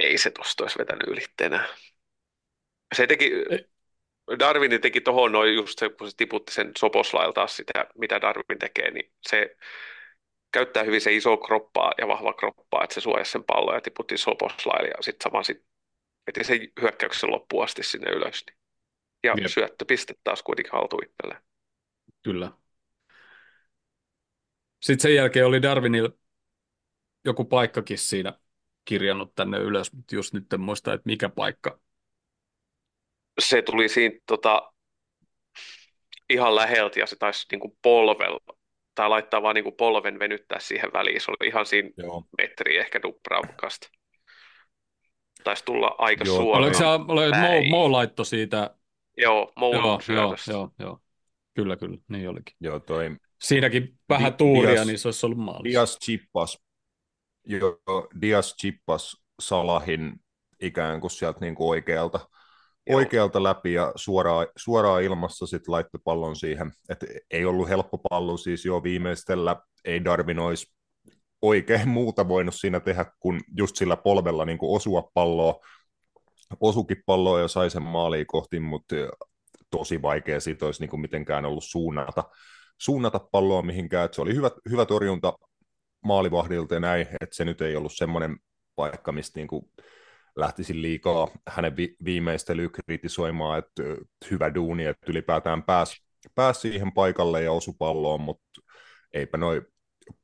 Ei se tosta olisi vetänyt yli enää. Se teki, Darwin teki tuohon noin just se, kun se tiputti sen soposlailta sitä, mitä Darwin tekee, niin se käyttää hyvin se iso kroppaa ja vahva kroppaa, että se suojasi sen pallon ja tiputti soposlaille ja sitten sama sit veti sen hyökkäyksen loppuun asti sinne ylös. Niin. Ja Jep. syöttöpiste taas kuitenkin haltuun itselleen. Kyllä. Sitten sen jälkeen oli Darwinilla joku paikkakin siinä kirjannut tänne ylös, mutta just nyt en muista, että mikä paikka. Se tuli siinä tota, ihan läheltä ja se taisi niin kuin polvella, tai laittaa vaan niin kuin polven venyttää siihen väliin. Se oli ihan siinä Joo. metri ehkä dupraukasta. Taisi tulla aika joo. suoraan. Oliko se, oliko Mo, Mo laitto siitä? Joo, Mo joo, joo, joo, joo, Kyllä, kyllä, niin olikin. Joo, toi... Siinäkin vähän Di- tuuria, Dias, niin se olisi ollut maalissa. Dias chippas jo Dias chippas Salahin ikään kuin sieltä niin kuin oikealta, Joo. oikealta läpi ja suoraan, suoraan ilmassa sitten laittoi pallon siihen. Et ei ollut helppo pallo siis jo viimeistellä, ei Darwin olisi oikein muuta voinut siinä tehdä, kun just sillä polvella niin kuin osua palloa, osukin palloa ja sai sen maaliin kohti, mutta tosi vaikea siitä olisi niin kuin mitenkään ollut suunnata, suunnata palloa mihinkään. Et se oli hyvä, hyvä torjunta maalivahdilta ja näin, että se nyt ei ollut semmoinen paikka, mistä niin kuin lähtisin liikaa hänen vi- viimeistelyä kritisoimaan, että hyvä duuni, että ylipäätään pääsi pääs siihen paikalle ja osu palloon, mutta eipä noin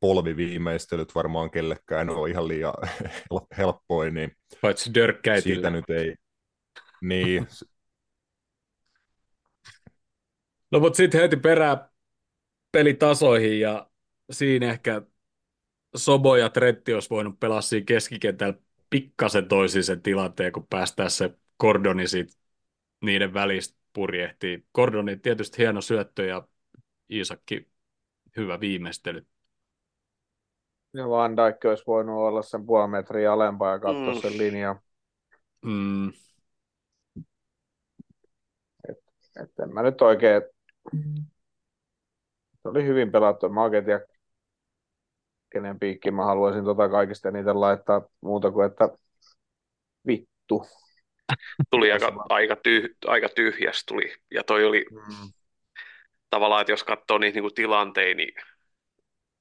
polviviimeistelyt varmaan kellekään ole ihan liian helppoja, niin Paitsi siitä nyt ei, niin. No mutta sitten heti perään pelitasoihin ja siinä ehkä Sobo ja Tretti olisi voinut pelaa siinä keskikentällä pikkasen toisin sen tilanteen, kun päästään se kordoni siitä niiden välistä purjehtii. Kordoni tietysti hieno syöttö ja Iisakki hyvä viimeistely. Ja Van Dijk olisi voinut olla sen puoli metriä alempaa ja katsoa mm. sen linjan. Mm. Et, et en mä nyt oikein... Se oli hyvin pelattu. Mä oikein tiedä, kenen piikki mä haluaisin tota kaikista niitä laittaa muuta kuin, että vittu. Tuli aika, aika, tyh, aika tyhjäs tuli. Ja toi oli mm. tavallaan, että jos katsoo niitä niin tilanteita, niin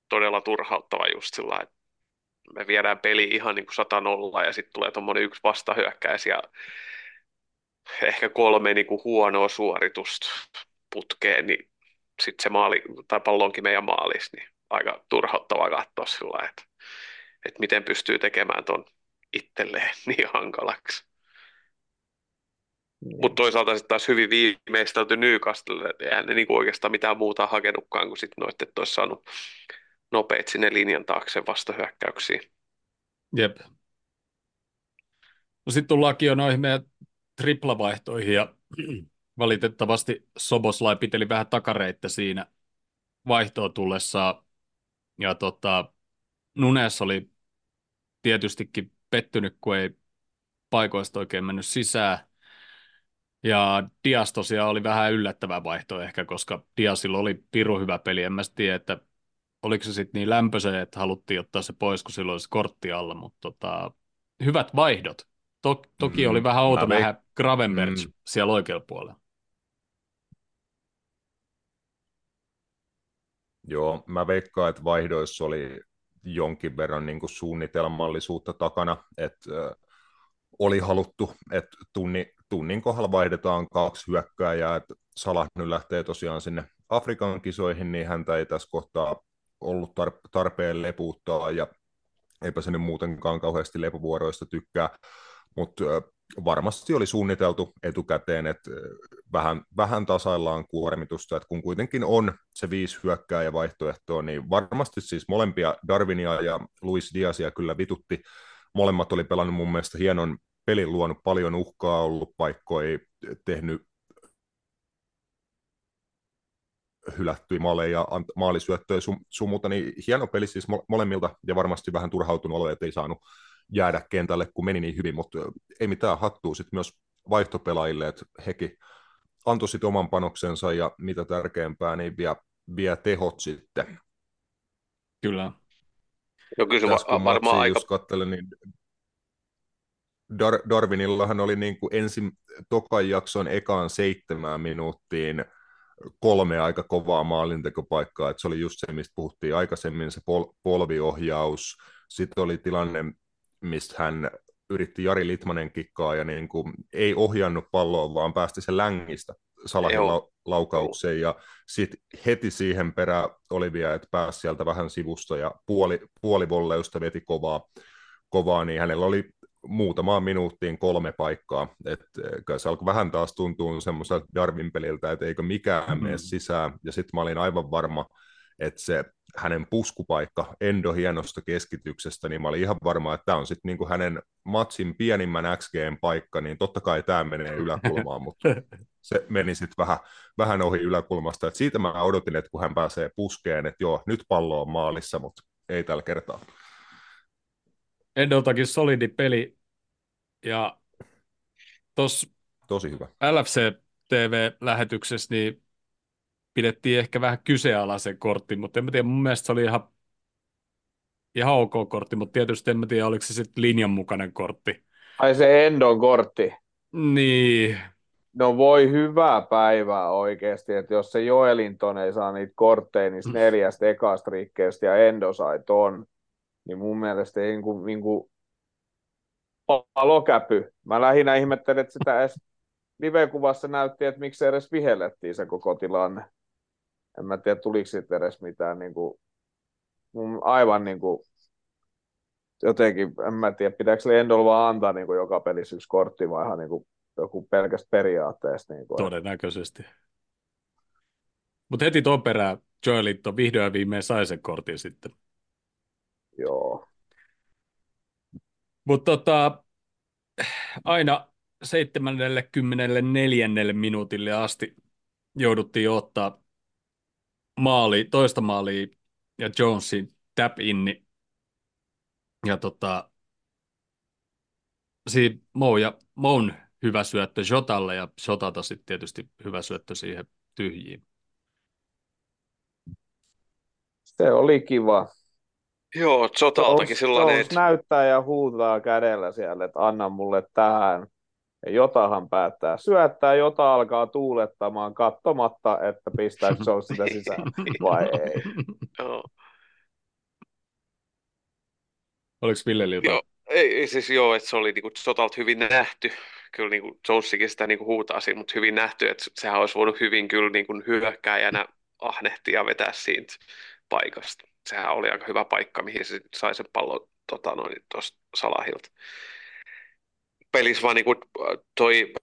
todella turhauttava just sillä että me viedään peli ihan niin kuin 100 nolla ja sitten tulee tuommoinen yksi vastahyökkäys ja ehkä kolme niin kuin huonoa suoritusta putkeen, niin sitten se maali, tai pallonkin meidän maalis, niin aika turhauttavaa katsoa sillä että, että miten pystyy tekemään ton itselleen niin hankalaksi. Niin. Mutta toisaalta sitten taas hyvin viimeistelty Newcastle, että eihän ne niinku oikeastaan mitään muuta hakenutkaan kuin sitten noit, että olisi saanut nopeat sinne linjan taakse vastahyökkäyksiin. Jep. No sitten tullaankin jo noihin meidän triplavaihtoihin ja valitettavasti Soboslai piteli vähän takareittä siinä vaihtoon tullessa ja tota, Nunes oli tietystikin pettynyt, kun ei paikoista oikein mennyt sisään. Ja Dias tosiaan oli vähän yllättävä vaihto ehkä, koska Diasilla oli piru hyvä peli. En mä tiedä, että oliko se sitten niin lämpöisen, että haluttiin ottaa se pois, kun silloin olisi kortti alla, mutta tota, hyvät vaihdot. To- toki mm, oli vähän outo nähdä Gravenberg mm. siellä oikealla puolella. Joo, mä veikkaan, että vaihdoissa oli jonkin verran niin kuin suunnitelmallisuutta takana, että oli haluttu, että tunni, tunnin kohdalla vaihdetaan kaksi hyökkääjää, että Salah nyt lähtee tosiaan sinne Afrikan kisoihin, niin häntä ei tässä kohtaa ollut tarpeen lepuuttaa, ja eipä se nyt muutenkaan kauheasti lepovuoroista tykkää, mutta varmasti oli suunniteltu etukäteen, että vähän, vähän tasaillaan kuormitusta, että kun kuitenkin on se viisi hyökkääjä vaihtoehtoa, niin varmasti siis molempia Darwinia ja Luis Diasia kyllä vitutti. Molemmat oli pelannut mun mielestä hienon pelin, luonut paljon uhkaa, ollut paikkoja, tehnyt hylättyjä maaleja, maalisyöttöjä sun, niin hieno peli siis molemmilta ja varmasti vähän turhautunut olo, että ei saanut jäädä kentälle, kun meni niin hyvin, mutta ei mitään hattua sitten myös vaihtopelaajille, että hekin antoi sitten oman panoksensa ja mitä tärkeämpää, niin vie, vie tehot sitten. Kyllä. No kyllä se va- varmaan aika... Katselen, niin Dar- Darwinillahan oli niin kuin ensin tokan jakson ekaan seitsemään minuuttiin kolme aika kovaa maalintekopaikkaa, että se oli just se, mistä puhuttiin aikaisemmin, se pol- polviohjaus, sitten oli tilanne, mistä hän yritti Jari Litmanen kikkaa ja niin kuin ei ohjannut palloa, vaan päästi sen längistä Salahin la- laukaukseen ja sitten heti siihen perään Olivia, että pääsi sieltä vähän sivusta ja puoli, puolivolleusta veti kovaa, kovaa, niin hänellä oli muutamaan minuuttiin kolme paikkaa. Et, se alkoi vähän taas tuntua semmoiselta Darwin peliltä, että eikö mikään mm-hmm. mene sisään. Ja sitten mä olin aivan varma, että se hänen puskupaikka Endo hienosta keskityksestä, niin mä olin ihan varma, että tämä on sitten niinku hänen matsin pienimmän XGn paikka, niin totta kai tämä menee yläkulmaan, mutta se meni sitten vähän, vähän ohi yläkulmasta. Et siitä mä odotin, että kun hän pääsee puskeen, että joo, nyt pallo on maalissa, mutta ei tällä kertaa. Endoltakin solidi peli ja tuossa Tosi hyvä. LFC TV-lähetyksessä niin pidettiin ehkä vähän kyseenalaisen kortti, mutta en mä tiedä, mun mielestä se oli ihan, ihan ok kortti, mutta tietysti en mä tiedä, oliko se sitten linjan mukainen kortti. Ai se Endon kortti. Niin. No voi hyvää päivää oikeasti, että jos se Joelinton ei saa niitä kortteja niistä neljästä ekasta rikkeestä ja Endo sai ton, niin mun mielestä ei niin kuin, niin kuin palokäpy. Mä lähinnä ihmettelen, että sitä edes live-kuvassa näytti, että miksi edes vihellettiin se koko tilanne. En mä tiedä, tuliko siitä edes mitään niin kuin, aivan niin kuin, jotenkin, en mä tiedä, pitääkö Endol vaan antaa niin kuin joka pelissä yksi kortti vai ihan niin kuin, joku pelkästä periaatteesta. Niin kuin. Todennäköisesti. Mutta heti tuon perään Joelitto vihdoin ja viimein sai sen kortin sitten. Joo. Mutta tota, aina 74. minuutille asti jouduttiin ottaa maali, toista maalia ja Jonesin tap inni. Ja tota, siinä Mo ja Mon hyvä syöttö Jotalle ja Jotalta sitten tietysti hyvä syöttö siihen tyhjiin. Se oli kiva. Joo, Zotaltakin silloin. Että... näyttää ja huutaa kädellä siellä, että anna mulle tähän. Ja Jotahan päättää syöttää, Jota alkaa tuulettamaan katsomatta, että pistää Jones sitä sisään vai ei. Oliko Villellä jotain? Joo, ei, ei siis joo, että se oli niinku Sotalta hyvin nähty. Kyllä niinku Jonesikin sitä niinku huutaa siinä, mutta hyvin nähty, että sehän olisi voinut hyvin kyllä niinku hyökkääjänä ahnehtia ja vetää siitä paikasta. Sehän oli aika hyvä paikka, mihin se sai sen pallon tota noin, tuosta Salahilta. Pelissä vaan niinku toi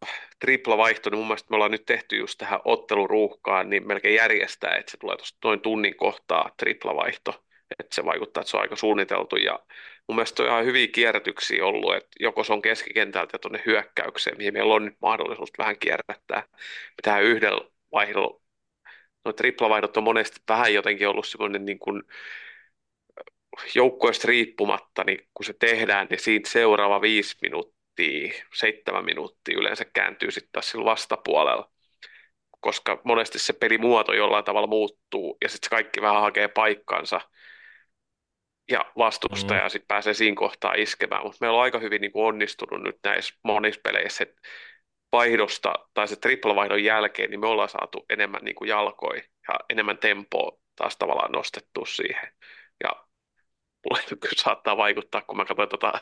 tripla vaihto, niin mun mielestä me ollaan nyt tehty just tähän otteluruuhkaan, niin melkein järjestää, että se tulee tuosta noin tunnin kohtaa tripla vaihto että se vaikuttaa, että se on aika suunniteltu ja mun mielestä on ihan hyviä kierrätyksiä ollut, että joko se on keskikentältä tuonne hyökkäykseen, mihin meillä on nyt mahdollisuus vähän kierrättää. Pitää yhdellä vaihdolla, no triplavaihdot on monesti vähän jotenkin ollut semmoinen niin kuin joukkoista riippumatta, niin kun se tehdään, niin siitä seuraava viisi minuuttia, seitsemän minuuttia yleensä kääntyy sitten taas sillä vastapuolella koska monesti se pelimuoto jollain tavalla muuttuu ja sitten se kaikki vähän hakee paikkansa ja vastustaja mm. sitten pääsee siinä kohtaa iskemään. Mutta meillä on aika hyvin niin kuin onnistunut nyt näissä monissa peleissä, että vaihdosta tai se triple-vaihdon jälkeen, niin me ollaan saatu enemmän niin kuin jalkoja ja enemmän tempoa taas tavallaan nostettu siihen. Ja mulle saattaa vaikuttaa, kun mä katsoin tota,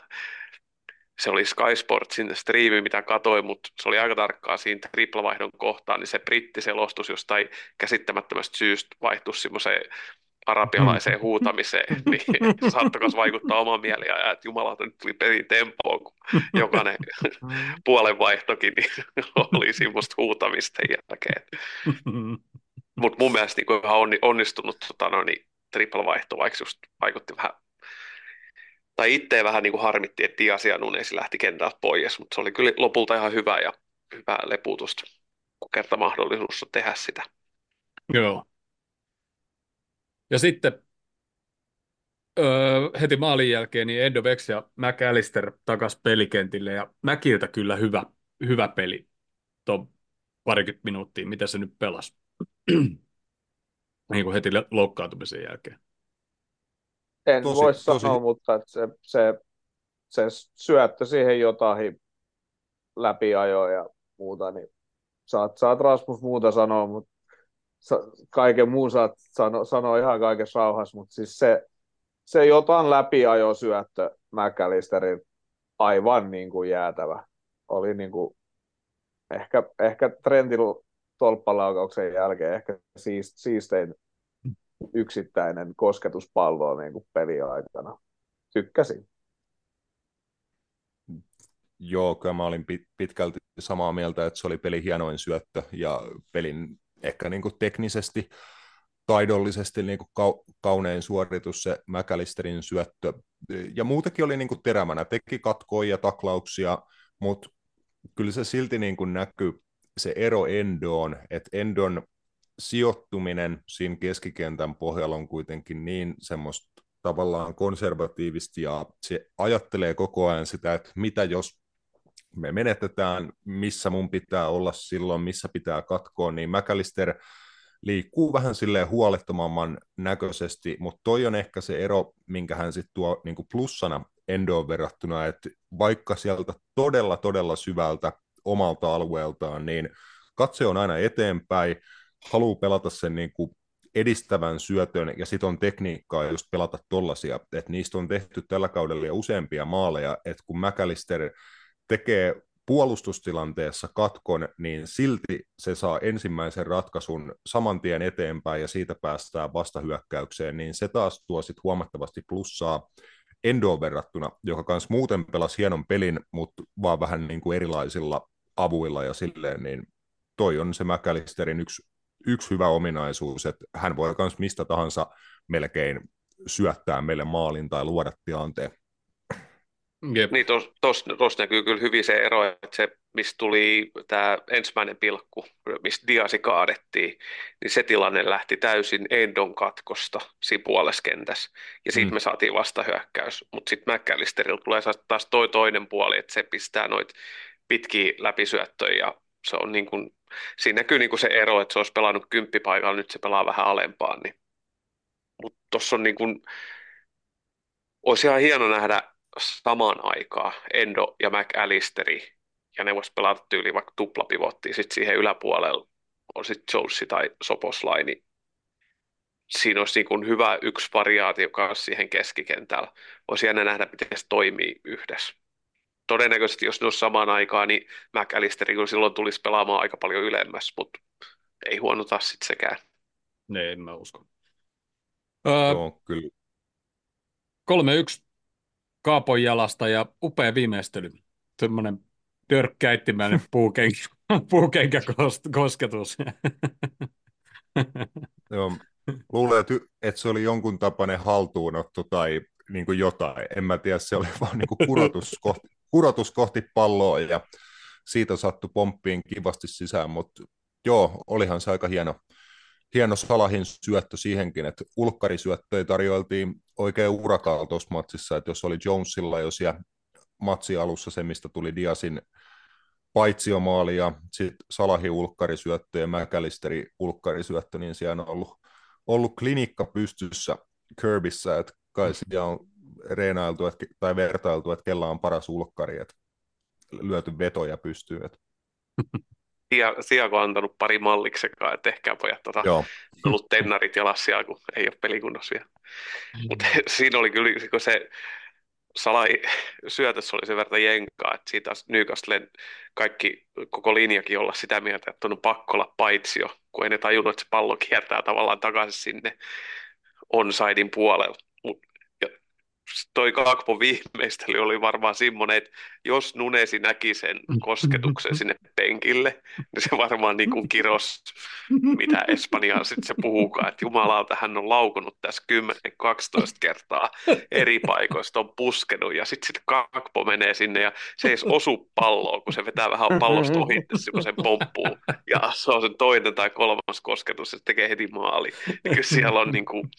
se oli Sky Sportsin striimi, mitä katsoin, mutta se oli aika tarkkaa siinä triplavaihdon kohtaan, niin se brittiselostus jostain käsittämättömästä syystä vaihtui semmoiseen arabialaiseen huutamiseen, niin saattaisi vaikuttaa oman mieliä, että jumalauta nyt tuli pelin tempoon, kun jokainen puolenvaihtokin niin oli semmoista huutamista jälkeen. Mutta mun mielestä niin ihan onnistunut tota, no, niin triple-vaihto, vaikka just vaikutti vähän tai itse vähän niin kuin harmitti, että Dias ja Nunes lähti kentältä pois, mutta se oli kyllä lopulta ihan hyvä ja hyvä leputusta, kun kerta mahdollisuus tehdä sitä. Joo. Ja sitten öö, heti maalin jälkeen niin Edo Vex ja McAllister takas pelikentille ja Mäkiltä kyllä hyvä, hyvä peli tuon parikymmentä minuuttia, mitä se nyt pelasi. niin kuin heti loukkaantumisen jälkeen. En tosi, voi tosi... sanoa, mutta että se, se, se syöttö siihen jotain läpiajoa ja muuta, niin saat, saat Rasmus muuta sanoa, mutta kaiken muun saat sano, sanoa ihan kaikessa rauhassa, mutta siis se, se jotain läpiajo syöttö McAllisterin aivan niin kuin jäätävä. Oli niin kuin, ehkä, ehkä Trentin tolppalaukauksen jälkeen ehkä siist, siistein yksittäinen kosketuspallo niin kuin peliaikana. Tykkäsin. Joo, kyllä mä olin pitkälti samaa mieltä, että se oli pelin hienoin syöttö ja pelin ehkä niin kuin teknisesti, taidollisesti niin kuin kau- kaunein suoritus se McAllisterin syöttö. Ja muutakin oli niin kuin terämänä, teki katkoja ja taklauksia, mutta kyllä se silti niin kuin näkyy se ero Endoon, että Endon sijoittuminen siinä keskikentän pohjalla on kuitenkin niin semmoista tavallaan konservatiivista ja se ajattelee koko ajan sitä, että mitä jos me menetetään, missä mun pitää olla silloin, missä pitää katkoa, niin McAllister liikkuu vähän silleen huolettomamman näköisesti, mutta toi on ehkä se ero, minkä hän sitten tuo niin plussana Endoon verrattuna, että vaikka sieltä todella, todella syvältä omalta alueeltaan, niin katse on aina eteenpäin, haluaa pelata sen niin kuin edistävän syötön, ja sitten on tekniikkaa just pelata tollasia, että niistä on tehty tällä kaudella jo useampia maaleja, että kun McAllister tekee puolustustilanteessa katkon, niin silti se saa ensimmäisen ratkaisun saman tien eteenpäin ja siitä päästään vastahyökkäykseen, niin se taas tuo sitten huomattavasti plussaa Endoon verrattuna, joka kanssa muuten pelasi hienon pelin, mutta vaan vähän niin kuin erilaisilla avuilla ja silleen, niin toi on se McAllisterin yksi, yksi hyvä ominaisuus, että hän voi myös mistä tahansa melkein syöttää meille maalin tai luoda tilanteen. Jep. Niin tuossa tos, näkyy kyllä hyvin se ero, että se, mistä tuli tämä ensimmäinen pilkku, mistä Diasi kaadettiin, niin se tilanne lähti täysin Endon katkosta siinä puoleskentässä. Ja siitä mm. me saatiin vastahyökkäys. Mutta sitten McAllisterilla tulee taas toi toinen puoli, että se pistää noit pitkiä läpisyöttöjä ja se on niin kuin, siinä näkyy niin kuin se ero, että se olisi pelannut kymppipaikalla, nyt se pelaa vähän alempaan. Niin. Mutta tuossa on niin kuin, olisi ihan hieno nähdä samaan aikaan Endo ja McAllisteri, ja ne voisi pelata tyyli vaikka tuplapivottia, sitten siihen yläpuolella on sitten Jones tai Soposlai, niin siinä olisi niin kuin hyvä yksi variaatio kanssa siihen keskikentällä. Olisi jännä nähdä, miten se toimii yhdessä. Todennäköisesti, jos ne olisi samaan aikaan, niin McAllisteri kyllä silloin tulisi pelaamaan aika paljon ylemmäs, mutta ei huonota sitten sekään. Ne, en mä usko. Öö, Joo, kyllä. 3-1 Kaapon jalasta ja upea viimeistely. Semmoinen dörkkäittimäinen puukenkä, puukenkä kosketus. Joo, luulen, että, että se oli jonkun tapainen haltuunotto tai niin kuin jotain. En mä tiedä, se oli vaan niin kuin kurotus, kohti, kurotus kohti palloa ja siitä sattui pomppiin kivasti sisään, mutta joo, olihan se aika hieno, hieno Salahin syöttö siihenkin, että ulkkarisyöttöjä tarjoiltiin oikein urakalla tuossa matsissa, että jos oli Jonesilla jo siellä matsi alussa se, mistä tuli Diasin paitsiomaali ja sitten Salahi ulkkarisyöttö ja McAllisteri ulkkarisyöttö, niin siellä on ollut, ollut klinikka pystyssä Kirbyssä, että kai siellä on reenailtu että, tai vertailtu, että kella on paras ulkkari, että lyöty vetoja pystyy. Että. Siako on antanut pari malliksekaan, että ehkä pojat tota, Joo. ollut tennarit jalassa, kun ei ole pelikunnossa vielä. Mm. Mutta siinä oli kyllä kun se Salai syötössä oli se verta jenkaa, että siitä Newcastlen kaikki, koko linjakin olla sitä mieltä, että on pakko olla paitsio, kun ei ne tajunnut, että se pallo kiertää tavallaan takaisin sinne onsidein puolelle toi Kakpo viimeistely oli varmaan semmoinen, että jos Nunesi näki sen kosketuksen sinne penkille, niin se varmaan niin kuin kiros, mitä Espanjaa sitten se puhukaan, että jumalauta hän on laukunut tässä 10-12 kertaa eri paikoista, on puskenut ja sitten sit Kakpo menee sinne ja se ei osu palloa, kun se vetää vähän pallosta ohi, kun se pomppuu ja se on sen toinen tai kolmas kosketus ja se tekee heti maali. Niin kyllä siellä on niin kuin,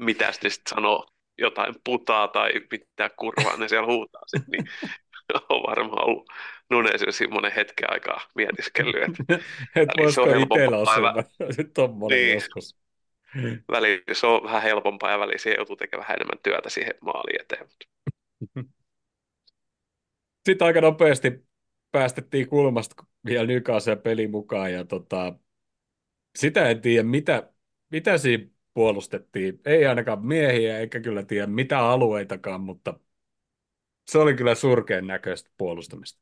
mitä sitten sanoo, jotain putaa tai pitää kurvaa, ne siellä huutaa sitten, niin on varmaan ollut Nunes semmoinen hetken aikaa mietiskellyt. Että Et voisiko itsellä olla tuommoinen niin. joskus. Väli, se on vähän helpompaa ja väliin siihen joutuu tekemään vähän enemmän työtä siihen maaliin eteen. Sitten aika nopeasti päästettiin kulmasta vielä Nykaseen peli mukaan ja tota, sitä en tiedä, mitä, mitä siinä puolustettiin. Ei ainakaan miehiä, eikä kyllä tiedä mitä alueitakaan, mutta se oli kyllä surkeen näköistä puolustamista.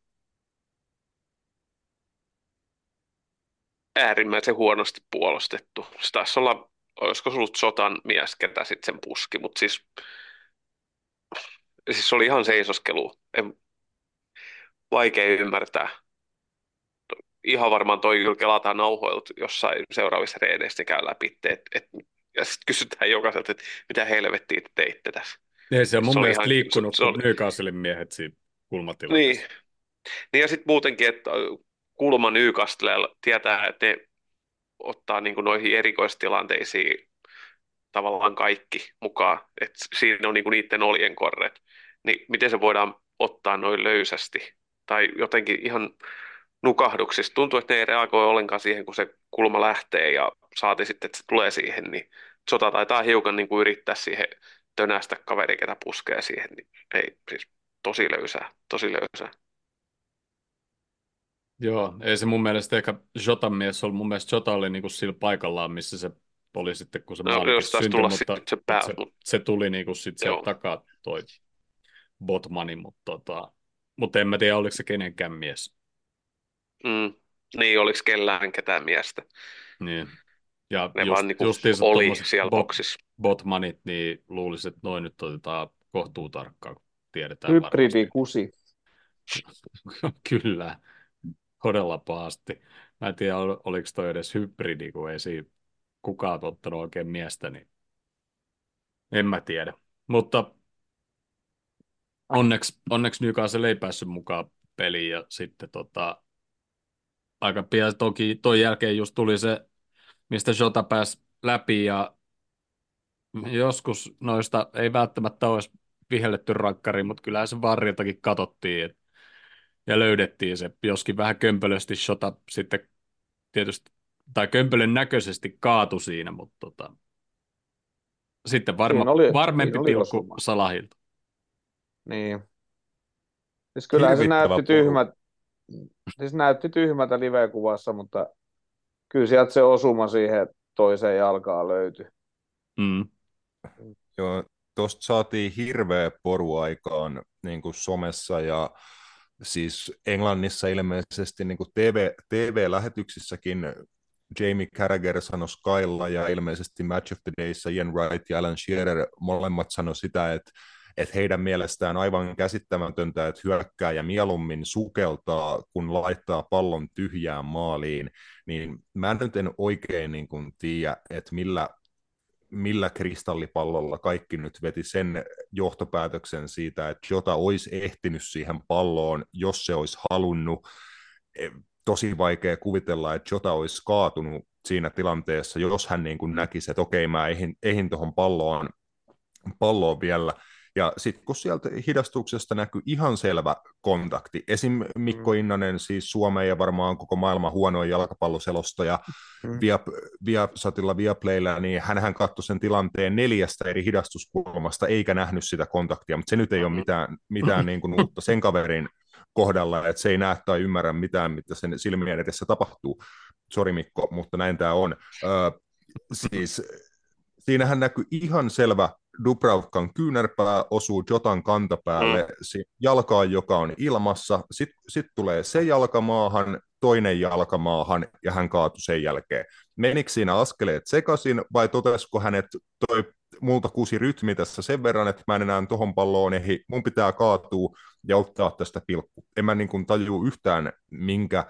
Äärimmäisen huonosti puolustettu. Se taisi olla, olisiko ollut sotan mies, ketä sitten sen puski, mutta siis, siis oli ihan seisoskelu. En, vaikea ymmärtää. Ihan varmaan toi kyllä kelataan nauhoilta jossain seuraavissa reeneissä käy läpi, että et, ja sitten kysytään jokaiselta, että mitä helvettiä te teitte tässä. Ei se on mun se mielestä ihan, liikkunut se, Newcastlein miehet siinä kulmatilanteessa. Niin. niin ja sitten muutenkin, että kulma Newcastlella tietää, että ne ottaa niin kuin noihin erikoistilanteisiin tavallaan kaikki mukaan, että siinä on niin kuin niiden oljen korret, niin miten se voidaan ottaa noin löysästi tai jotenkin ihan nukahduksissa. Tuntuu, että ne ei reagoi ollenkaan siihen, kun se kulma lähtee ja saati sitten, että se tulee siihen, niin sota taitaa hiukan niin kuin yrittää siihen tönästä kaveri, ketä puskee siihen, niin ei, siis tosi löysää, tosi löysää. Joo, ei se mun mielestä ehkä Jotan mies ollut, mun mielestä Jota oli niin kuin sillä paikallaan, missä se oli sitten, kun se no, maali syntyi, mutta, se, pää, se, se, tuli niin kuin sit sieltä takaa toi Botmani, mutta, tota, mutta en mä tiedä, oliko se kenenkään mies. Mm, niin, oliko kellään ketään miestä. Niin. Ja ne just, vaan niin oli siellä bot, boksissa. Botmanit, niin luulisin, että noin nyt otetaan kohtuu tarkkaan, kun tiedetään Hybridi kusi. Kyllä, todella pahasti. Mä en tiedä, oliko toi edes hybridi, kun ei siinä kukaan ottanut oikein miestä, niin en mä tiedä. Mutta onneksi, onneksi Newcastle ei päässyt mukaan peliin ja sitten tota, aika pian toki toi jälkeen just tuli se mistä Jota pääsi läpi ja joskus noista ei välttämättä olisi vihelletty rankkari, mutta kyllähän se varriltakin katsottiin et, ja löydettiin se, joskin vähän kömpelösti Jota sitten tietysti, tai kömpelön näköisesti kaatu siinä, mutta tota, sitten varma, oli, varmempi oli pilkku osuma. Salahilta. Niin. Siis kyllähän se näytti tyhmät, siis näytti tyhmältä live-kuvassa, mutta kyllä sieltä se osuma siihen toiseen jalkaan löytyi. Mm. Joo, tuosta saatiin hirveä poru aikaan niin kuin somessa ja siis Englannissa ilmeisesti niin kuin TV, TV-lähetyksissäkin Jamie Carragher sanoi Skylla ja ilmeisesti Match of the Dayssä Ian Wright ja Alan Shearer molemmat sanoi sitä, että että heidän mielestään aivan käsittämätöntä, että hyökkääjä mieluummin sukeltaa, kun laittaa pallon tyhjään maaliin, niin mä nyt en oikein niin kuin tiedä, että millä, millä kristallipallolla kaikki nyt veti sen johtopäätöksen siitä, että Jota olisi ehtinyt siihen palloon, jos se olisi halunnut. E, tosi vaikea kuvitella, että Jota olisi kaatunut siinä tilanteessa, jos hän niin kuin näkisi, että okei, mä eihin, eihin tuohon palloon, palloon vielä, ja sitten kun sieltä hidastuksesta näkyy ihan selvä kontakti, esim. Mikko mm. Innanen, siis Suomen ja varmaan koko maailman huonoin jalkapalloselostaja mm. via, Viasatilla Viaplaylla, niin hän katsoi sen tilanteen neljästä eri hidastuskulmasta, eikä nähnyt sitä kontaktia, mutta se nyt ei ole mm. mitään, mitään niin kuin uutta sen kaverin kohdalla, että se ei näe tai ymmärrä mitään, mitä sen silmien edessä tapahtuu. Sori Mikko, mutta näin tämä on. Ö, siis siinähän näkyy ihan selvä Dubravkan kyynärpää osuu Jotan kantapäälle mm. jalkaan, joka on ilmassa. Sitten sit tulee se jalkamaahan, toinen jalkamaahan ja hän kaatui sen jälkeen. Menikö siinä askeleet sekaisin vai totesiko hänet toi multa kuusi rytmi tässä sen verran, että mä en enää tuohon palloon ehi, mun pitää kaatua ja ottaa tästä pilkku. En mä niin kuin tajuu yhtään, minkä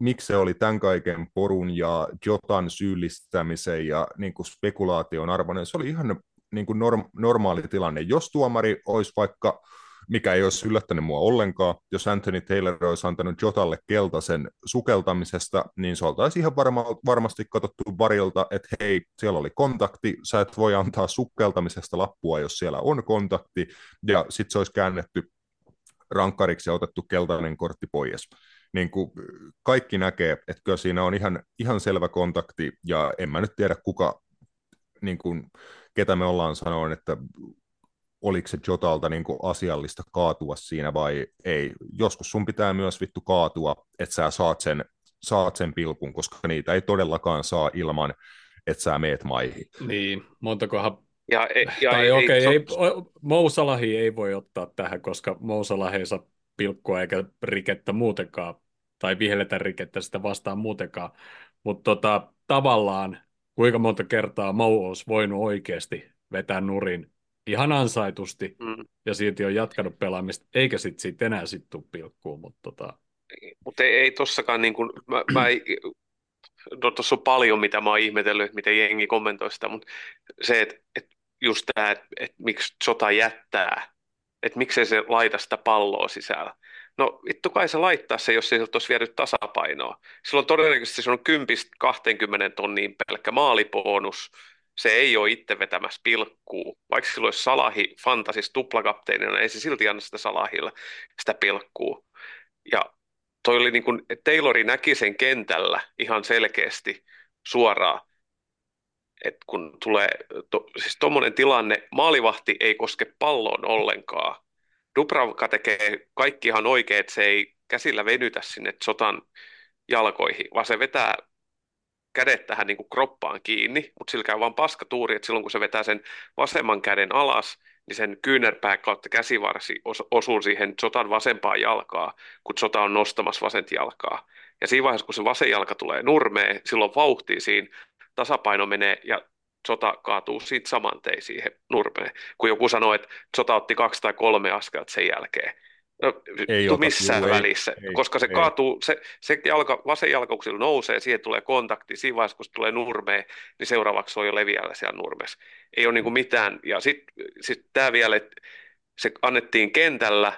miksi se oli tämän kaiken porun ja Jotan syyllistämisen ja niin kuin spekulaation arvoinen. Se oli ihan niin kuin norm, normaali tilanne. Jos tuomari olisi vaikka, mikä ei olisi yllättänyt mua ollenkaan, jos Anthony Taylor olisi antanut Jotalle keltaisen sukeltamisesta, niin se oltaisiin ihan varma, varmasti katsottu varilta, että hei, siellä oli kontakti, sä et voi antaa sukeltamisesta lappua, jos siellä on kontakti, ja sitten se olisi käännetty rankkariksi ja otettu keltainen kortti pois niin kuin kaikki näkee, että kyllä siinä on ihan, ihan selvä kontakti, ja en mä nyt tiedä kuka, niin kuin, ketä me ollaan sanoen, että oliko se Jotalta niin kuin asiallista kaatua siinä vai ei. Joskus sun pitää myös vittu kaatua, että sä saat sen, saat sen pilkun, koska niitä ei todellakaan saa ilman, että sä meet maihin. Niin, montakohan ja, ja tai okei, okay, ei, Mousalahi ei voi ottaa tähän, koska Mousalahi ei saa pilkkua eikä rikettä muutenkaan, tai vihelletä rikettä sitä vastaan muutenkaan. Mutta tota, tavallaan, kuinka monta kertaa Mou olisi voinut oikeasti vetää nurin ihan ansaitusti, mm. ja silti on jatkanut pelaamista, eikä sitten sit enää sit tuu pilkkuun. Mutta tota... Mut ei, ei tossakaan, niin kuin, mä, mä ei, no tuossa on paljon, mitä mä oon ihmetellyt, miten jengi kommentoi sitä, mutta se, että et just tämä, että et miksi sota jättää, että miksei se laita sitä palloa sisällä. No vittu kai se laittaa se, jos ei olisi viety tasapainoa. Silloin todennäköisesti se on 10-20 tonniin pelkkä maalibonus. Se ei ole itse vetämässä pilkkuu. Vaikka silloin olisi Salahi fantasis tuplakapteenina, ei se silti anna sitä Salahilla sitä pilkkuu. Ja toi oli niin kuin, Taylori näki sen kentällä ihan selkeästi suoraan, että kun tulee to, siis tuommoinen tilanne, maalivahti ei koske palloon ollenkaan, Dubravka tekee kaikki ihan oikein, että se ei käsillä venytä sinne sotan jalkoihin, vaan se vetää kädet tähän niin kuin kroppaan kiinni, mutta sillä käy vaan paskatuuri, että silloin kun se vetää sen vasemman käden alas, niin sen kyynärpää kautta käsivarsi osuu siihen sotan vasempaan jalkaa, kun sota on nostamassa vasent jalkaa. Ja siinä vaiheessa, kun se vasen jalka tulee nurmeen, silloin vauhti siinä, tasapaino menee ja sota kaatuu siitä saman tein siihen nurmeen. Kun joku sanoo, että sota otti kaksi tai kolme askelta sen jälkeen. No, ei ota, missään juu, välissä, ei, koska se ei. kaatuu, se, se jalka, vasen jalka, kun nousee, siihen tulee kontakti, siinä vaiheessa, kun se tulee nurmeen, niin seuraavaksi se on jo leviällä siellä nurmessa. Ei ole niin kuin mitään, ja sitten sit tämä vielä, että se annettiin kentällä,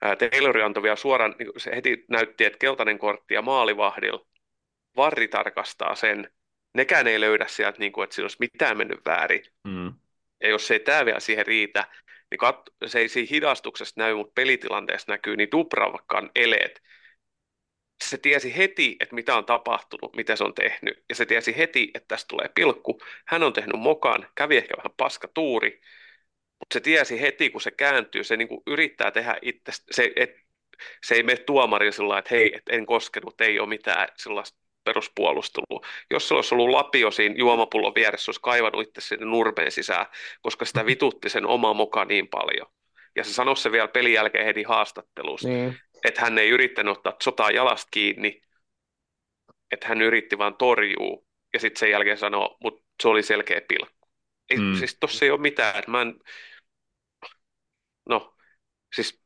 Taylor antoi vielä suoraan, niin se heti näytti, että keltainen kortti ja maalivahdilla, varri tarkastaa sen, nekään ei löydä sieltä, niin kuin, että siinä olisi mitään mennyt väärin. Mm. Ja jos ei tämä vielä siihen riitä, niin kat- se ei siinä hidastuksessa näy, mutta pelitilanteessa näkyy, niin Dubravkan eleet. Se tiesi heti, että mitä on tapahtunut, mitä se on tehnyt, ja se tiesi heti, että tästä tulee pilkku. Hän on tehnyt mokan, kävi ehkä vähän paska tuuri, mutta se tiesi heti, kun se kääntyy, se niin kuin yrittää tehdä itse, se, et, se ei mene tuomariin sillä että hei, et en koskenut, ei ole mitään sellaista peruspuolustelu. Jos se olisi ollut lapio siinä juomapullon vieressä, olisi kaivannut itse sinne nurmeen sisään, koska sitä vitutti sen oma moka niin paljon. Ja se sanoi se vielä pelin jälkeen heti haastattelussa, Niin. että hän ei yrittänyt ottaa sotaa jalasta kiinni, että hän yritti vaan torjuu. Ja sitten sen jälkeen sanoo, mutta se oli selkeä pilkku. Ei, Mm. Siis tossa ei ole mitään. että Mä en... No, siis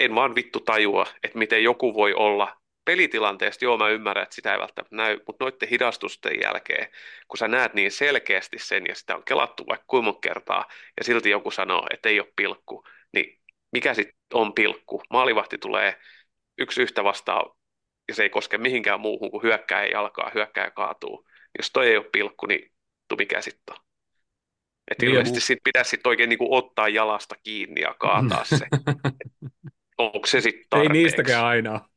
en vaan vittu tajua, että miten joku voi olla pelitilanteesta, joo mä ymmärrän, että sitä ei välttämättä näy, mutta noiden hidastusten jälkeen, kun sä näet niin selkeästi sen ja sitä on kelattu vaikka kuinka kertaa ja silti joku sanoo, että ei ole pilkku, niin mikä sitten on pilkku? Maalivahti tulee yksi yhtä vastaan ja se ei koske mihinkään muuhun kuin hyökkää jalkaa, hyökkää kaatuu. Jos toi ei ole pilkku, niin tu mikä sitten on? Että Niin, ilmeisesti ja- sit pitäisi sit oikein niinku ottaa jalasta kiinni ja kaataa se. Onko se sitten Ei niistäkään aina.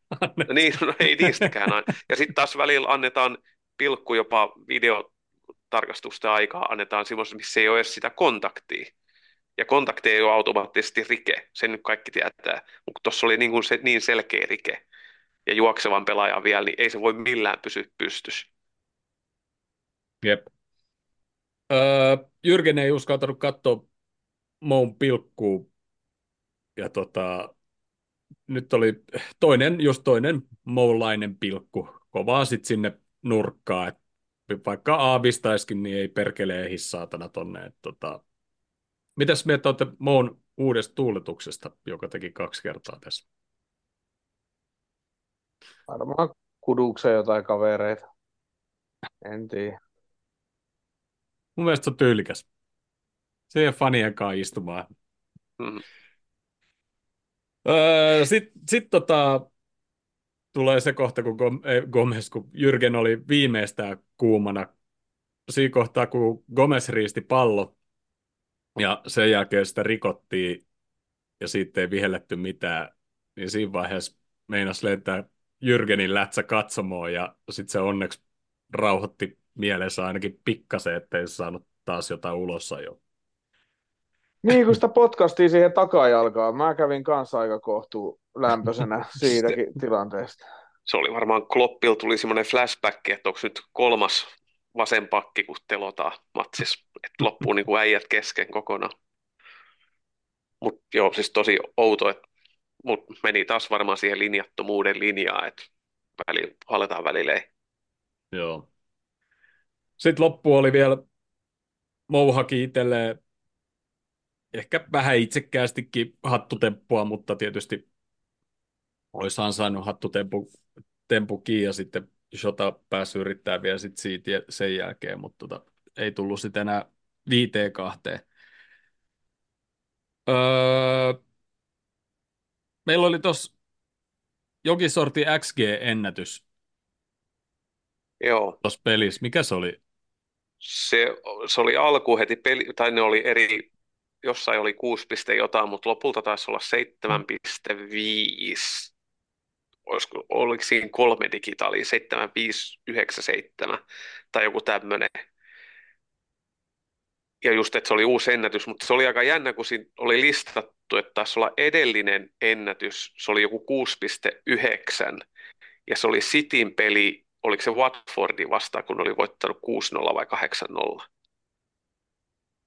Niin, no ei niistäkään aina. Ja sitten taas välillä annetaan pilkku jopa videotarkastusten aikaa, annetaan semmoista, missä ei ole edes sitä kontaktia. Ja kontakti ei ole automaattisesti rike, sen nyt kaikki tietää. Mutta tuossa oli niin, kuin se, niin selkeä rike ja juoksevan pelaajan vielä, niin ei se voi millään pysyä pystyssä. Jep. Öö, Jyrgen ei uskaltanut katsoa Moun pilkkuu. Ja tota, nyt oli toinen, just toinen Moulainen pilkku. Kovaa sit sinne nurkkaan. Et vaikka aavistaiskin, niin ei perkele ehdi saatana tonne. Et tota, mitäs mieltä olette Moun uudesta tuuletuksesta, joka teki kaksi kertaa tässä? Varmaan kudukseen jotain kavereita. En tiedä. Mun mielestä se on tyylikäs. Se ei ole fanien kanssa istumaan. Mm. Öö, Sitten sit tota, tulee se kohta, kun Gomez, kun Jyrgen oli viimeistään kuumana. Siinä kohtaa, kun Gomez riisti pallo ja sen jälkeen sitä rikottiin ja siitä ei vihelletty mitään, niin siinä vaiheessa meinas lentää Jyrgenin lätsä katsomoon ja sitten se onneksi rauhoitti mielensä ainakin pikkasen, ettei saanut taas jotain ulos jo. Niin, kun sitä potkastiin siihen takajalkaan. Mä kävin kanssa aika kohtuu lämpöisenä siitäkin tilanteesta. Se oli varmaan Kloppil tuli semmoinen flashback, että onko nyt kolmas vasen pakki, kun telotaan matsissa, että loppuu niin kuin äijät kesken kokonaan. Mutta joo, siis tosi outo, että mut meni taas varmaan siihen linjattomuuden linjaan, että väli, aletaan välillä ei. Joo. Sitten loppu oli vielä Mouhaki itselleen ehkä vähän itsekkäästikin hattutemppua, mutta tietysti olisi ansainnut hattutempu tempukin ja sitten Shota pääsi yrittää vielä sit siitä sen jälkeen, mutta tota, ei tullut sitten enää viiteen kahteen. Öö, meillä oli tuossa jokin sorti XG-ennätys Joo, tuossa pelissä. Mikä se oli? se, se oli alku heti peli, tai ne oli eri, jossain oli 6 piste jotain, mutta lopulta taisi olla 7,5. Olisiko, oliko siinä kolme digitaalia, 7597 tai joku tämmöinen. Ja just, että se oli uusi ennätys, mutta se oli aika jännä, kun siinä oli listattu, että taisi olla edellinen ennätys, se oli joku 6,9, ja se oli Cityn peli, oliko se Watfordi vastaan, kun oli voittanut 6-0 vai 8-0.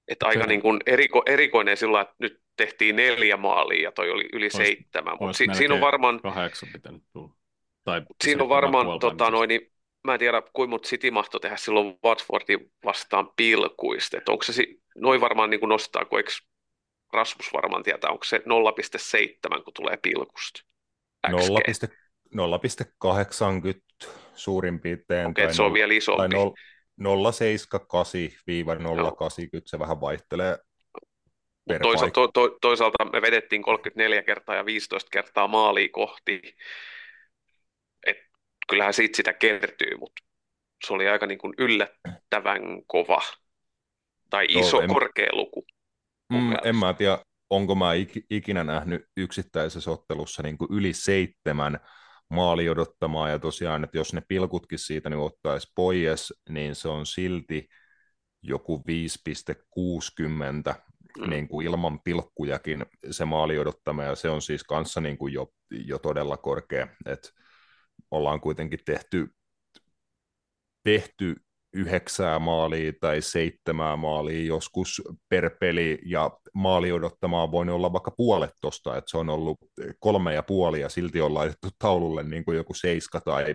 Että aika niin kuin eriko, erikoinen sillä että nyt tehtiin neljä maalia ja toi oli yli Ois- seitsemän, mutta si, siinä on varmaan, Kahdeksan pitänyt tulla. Tai siinä on varmaan tota, noin, niin, mä en tiedä kuinka monta City mahtoi tehdä silloin Watfordin vastaan pilkuista, että onko se, si- noin varmaan niin kuin nostaa, kun eikö Rasmus varmaan tietää, onko se 0,7, kun tulee pilkusta. XG. 0,80 suurin piirtein. Okei, että se on nol- vielä tai isompi. nol- 0,78-0,80, se vähän vaihtelee Toisaalta, to, to, toisaalta me vedettiin 34 kertaa ja 15 kertaa maalia kohti. Et kyllähän siitä sitä kertyy, mutta se oli aika niin kuin yllättävän kova tai iso, en- korkea luku. Mm, en mä tiedä, onko mä ik- ikinä nähnyt yksittäisessä ottelussa niin kuin yli seitsemän maali odottamaa, ja tosiaan, että jos ne pilkutkin siitä niin ottaisi pois, niin se on silti joku 5,60 Mm. niin kuin ilman pilkkujakin se maali odottama, ja se on siis kanssa niin kuin jo, jo todella korkea, että ollaan kuitenkin tehty tehty yhdeksää maalia tai seitsemää maalia joskus per peli, ja maali odottamaan voi olla vaikka puolet tosta, että se on ollut kolme ja puoli, ja silti on laitettu taululle niin kuin joku seiska tai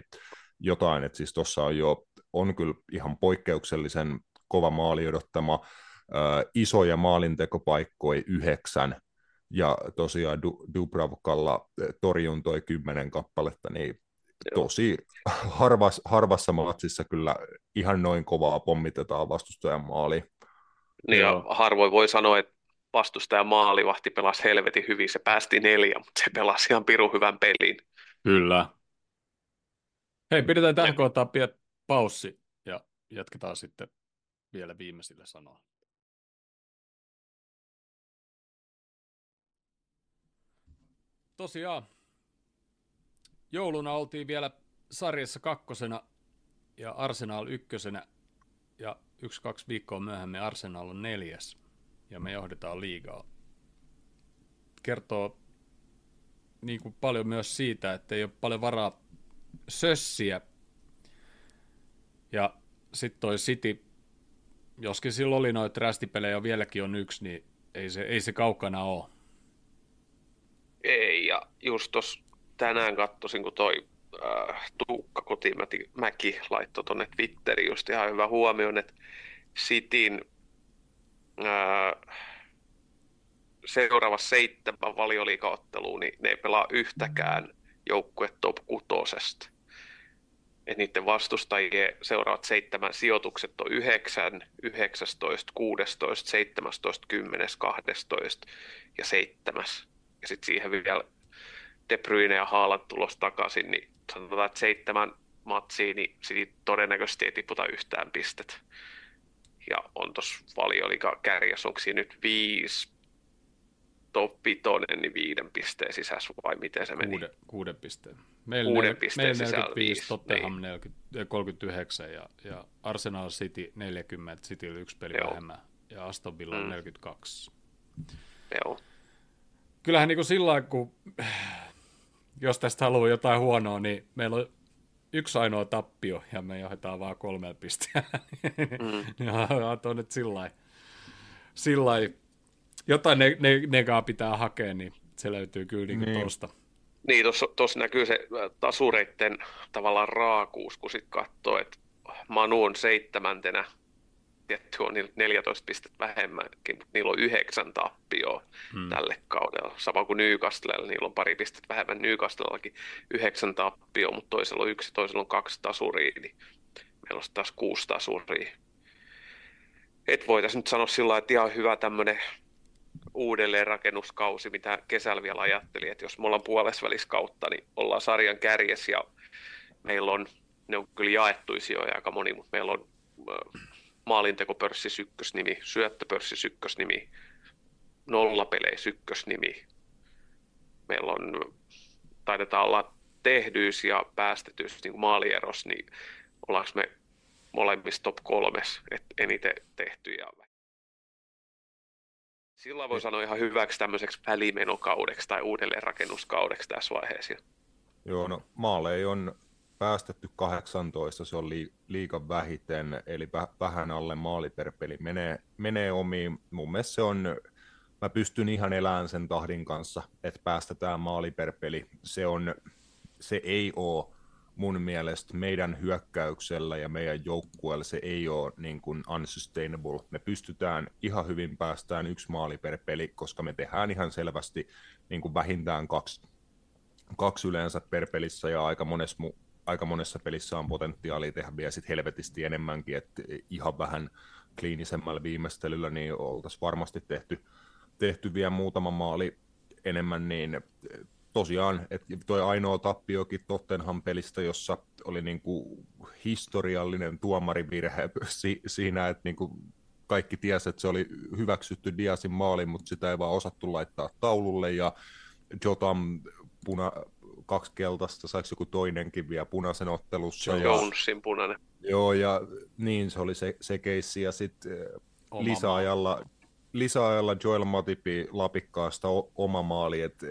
jotain, että siis tuossa on jo, on kyllä ihan poikkeuksellisen kova maali odottama, äh, isoja maalintekopaikkoja yhdeksän, ja tosiaan Dubravkalla torjuntoi kymmenen kappaletta, niin tosi harvas, harvassa matsissa kyllä ihan noin kovaa pommitetaan vastustajan maali. Niin ja harvoin voi sanoa, että vastustajan maalivahti pelasi helvetin hyvin. Se päästi neljä, mutta se pelasi ihan pirun hyvän pelin. Kyllä. Hei, pidetään tähän kohtaan pieni paussi ja jatketaan sitten vielä viimeisillä sanoilla. Tosiaan, jouluna oltiin vielä sarjassa kakkosena ja Arsenal ykkösenä ja yksi-kaksi viikkoa myöhemmin Arsenal on neljäs ja me johdetaan liigaa. Kertoo niin kuin paljon myös siitä, että ei ole paljon varaa sössiä. Ja sitten toi City, joskin silloin oli noita rästipelejä vieläkin on yksi, niin ei se, ei se kaukana ole. Ei, ja just tuossa tänään katsoisin, kun toi äh, Tuukka Kotimäki laittoi tuonne Twitteriin just ihan hyvä huomioon, että Sitin äh, seuraava seitsemän valioliikaotteluun, niin ne ei pelaa yhtäkään joukkue top kutosesta. Et niiden vastustajien seuraavat seitsemän sijoitukset on 9, 19, 16, 17, 10, 12 ja 7. Ja sitten siihen vielä De Bruyne ja Haaland tulos takaisin, niin sanotaan, että seitsemän matsiin, niin siitä todennäköisesti ei tiputa yhtään pistet. Ja on tuossa valioliika kärjessä, onko siinä nyt viisi top vitonen, niin viiden pisteen sisässä vai miten se meni? Kuuden, kuuden pisteen. Meillä, kuuden nel, pisteen meillä sisällä 45, viisi, Tottenham niin. 40, 39 ja, ja Arsenal City 40, City oli yksi peli Joo. vähemmän ja Aston Villa Mm. 42. Joo. Kyllähän niin kuin sillä lailla, kun jos tästä haluaa jotain huonoa, niin meillä on yksi ainoa tappio ja me johdetaan vaan kolmella pisteellä. Mm. ja on nyt sillä lailla- jotain ne, ne, negaa pitää hakea, niin se löytyy kyllä niin Niin. tuosta. Niin, tuossa näkyy se äh, tasureitten tavallaan raakuus, kun sitten katsoo, että Manu on seitsemäntenä, tietty on niillä 14 pistettä vähemmänkin, mutta niillä on yhdeksän tappioa Hmm. tälle kaudella. Sama kuin Newcastlella, niillä on pari pistettä vähemmän Newcastlellakin yhdeksän tappioa, mutta toisella on yksi, toisella on kaksi tasuria, niin meillä on taas kuusi tasuria. Et voitaisiin nyt sanoa sillä että ihan hyvä tämmöinen uudelleenrakennuskausi, mitä kesällä vielä ajattelin, että jos me ollaan puolesvälissä kautta, niin ollaan sarjan kärjes ja meillä on, ne on kyllä jaettuisia jo aika moni, mutta meillä on maalintekopörssis ykkösnimi, syöttöpörssis ykkösnimi, nollapeleissä ykkösnimi. Meillä on, taidetaan olla tehdyys ja päästetyys niin maalieros, niin ollaanko me molemmissa top kolmes, että eniten tehtyjä. Sillä voi sanoa ihan hyväksi tämmöiseksi välimenokaudeksi tai uudelleenrakennuskaudeksi tässä vaiheessa. Joo, no maaleja on päästetty 18, se on lii, liikan vähiten, eli väh- vähän alle maali per peli menee, menee omiin. Mun mielestä se on, mä pystyn ihan elämään sen tahdin kanssa, että päästetään maali per peli. Se, on, se ei ole mun mielestä meidän hyökkäyksellä ja meidän joukkueella se ei ole niin kuin unsustainable. Me pystytään ihan hyvin päästään yksi maali per peli, koska me tehdään ihan selvästi niin kuin vähintään kaksi kaksi yleensä per pelissä ja aika monessa, mu- aika monessa pelissä on potentiaalia tehdä vielä sit helvetisti enemmänkin, että ihan vähän kliinisemmällä viimeistelyllä niin oltaisiin varmasti tehty, tehty vielä muutama maali enemmän, niin tosiaan, että toi ainoa tappiokin Tottenham pelistä, jossa oli niinku historiallinen tuomarivirhe si- siinä, että niinku kaikki tiesi, että se oli hyväksytty Diasin maali, mutta sitä ei vaan osattu laittaa taululle ja Jotam puna, kaksi keltaista, saiko joku toinenkin vielä punaisen ottelussa. Se ja, on Jonesin punainen. joo, ja niin se oli se, se keissi, ja sitten Oma lisäajalla, lisäajalla Joel Matipi lapikkaasta o- oma maali, että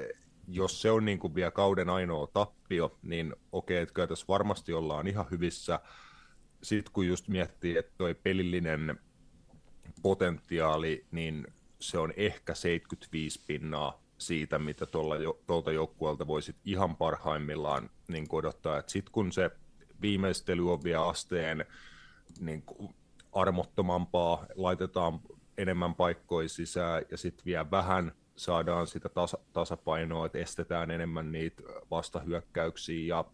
jos se on niin kuin vielä kauden ainoa tappio, niin okei, että kyllä tässä varmasti ollaan ihan hyvissä, sitten kun just miettii, että toi pelillinen potentiaali, niin se on ehkä 75 pinnaa siitä, mitä tuolta joukkueelta voisit ihan parhaimmillaan niin odottaa. Sitten kun se viimeistely on vielä asteen niin armottomampaa, laitetaan enemmän paikkoja sisään ja sitten vielä vähän saadaan sitä tasa, tasapainoa, että estetään enemmän niitä vastahyökkäyksiä ja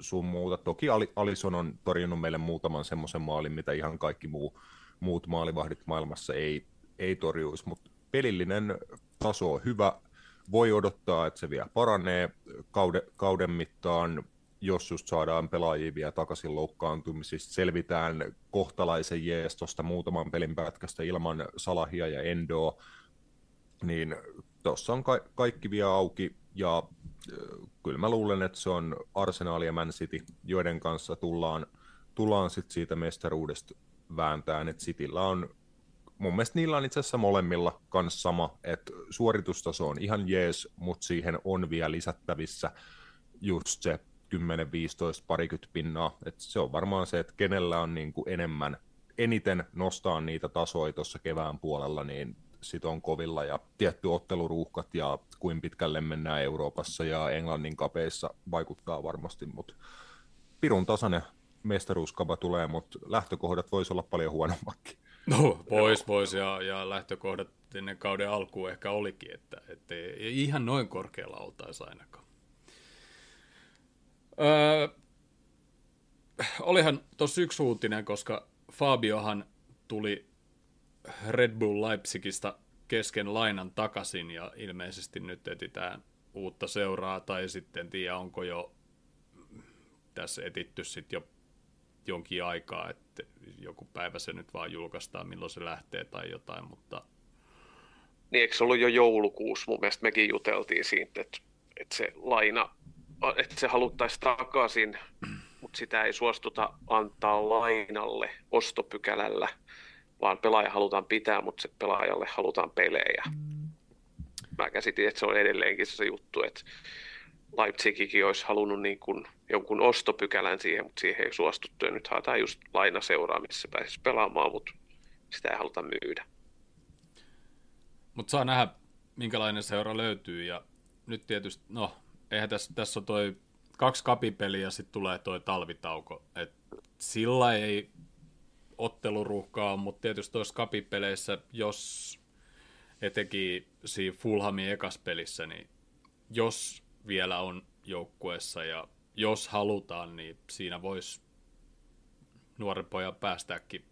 sun muuta. Toki Alison on torjunut meille muutaman semmoisen maalin, mitä ihan kaikki muu, muut maalivahdit maailmassa ei, ei torjuisi, mutta pelillinen taso on hyvä. Voi odottaa, että se vielä paranee kauden, kauden mittaan, jos just saadaan pelaajia vielä takaisin loukkaantumisista, selvitään kohtalaisen jees tuosta muutaman pelin pätkästä ilman Salahia ja Endoa, niin tuossa on ka- kaikki vielä auki, ja äh, kyllä mä luulen, että se on Arsenal ja Man City, joiden kanssa tullaan, tullaan sit siitä mestaruudesta vääntään, että Cityllä on mun mielestä niillä on itse asiassa molemmilla kanssa sama, että suoritustaso on ihan jees, mutta siihen on vielä lisättävissä just se 10, 15, parikymmentä pinnaa. Et se on varmaan se, että kenellä on niin kuin enemmän, eniten nostaa niitä tasoja tuossa kevään puolella, niin sit on kovilla ja tietty otteluruuhkat ja kuin pitkälle mennään Euroopassa ja Englannin kapeissa vaikuttaa varmasti, mutta pirun tasainen mestaruuskava tulee, mutta lähtökohdat voisi olla paljon huonommakin. No, vois, vois, ja, ja lähtökohdat ennen kauden alkuun ehkä olikin, että, että ei ihan noin korkealla oltaisi ainakaan. Öö, olihan tuossa yksi uutinen, koska Fabiohan tuli Red Bull Leipzigistä kesken lainan takaisin ja ilmeisesti nyt etitään uutta seuraa tai sitten tiedä onko jo tässä etitty sitten jo jonkin aikaa, että joku päivä se nyt vaan julkaistaan, milloin se lähtee tai jotain, mutta... Niin, eikö se ollut jo joulukuussa? Mun mielestä mekin juteltiin siitä, että, että se laina, että se haluttaisiin takaisin, mutta sitä ei suostuta antaa lainalle ostopykälällä, vaan pelaaja halutaan pitää, mutta se pelaajalle halutaan pelejä. Mä käsitin, että se on edelleenkin se juttu, että Leipzigikin olisi halunnut niin kuin jonkun ostopykälän siihen, mutta siihen ei suostuttu. Ja nyt haetaan just lainaseuraa, missä pääsisi pelaamaan, mutta sitä ei haluta myydä. Mutta saa nähdä, minkälainen seura löytyy. Ja nyt tietysti, no, eihän tässä, tässä on toi kaksi kapipeliä ja sitten tulee toi talvitauko. Et sillä ei otteluruuhkaa mutta tietysti tuossa kapipeleissä, jos etenkin siinä Fulhamin ekas pelissä, niin jos vielä on joukkueessa ja jos halutaan, niin siinä voisi nuoren pojan päästääkin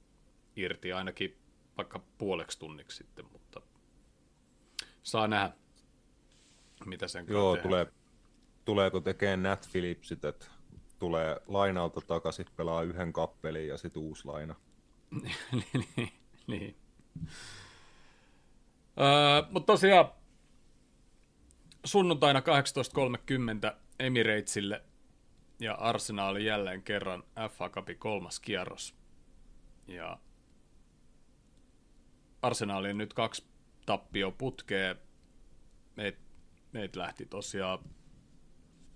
irti ainakin vaikka puoleksi tunniksi sitten, mutta saa nähdä, mitä sen Joo, tulee, tuleeko tekemään Nat Phillipsit, että tulee lainalta takaisin, pelaa yhden kappelin ja sitten uusi laina. niin, niin. Öö, mutta tosiaan sunnuntaina 18.30 Emiratesille ja Arsenaali jälleen kerran FA Cupin kolmas kierros. Ja Arsenaali nyt kaksi tappio putkee. Meitä meit lähti tosiaan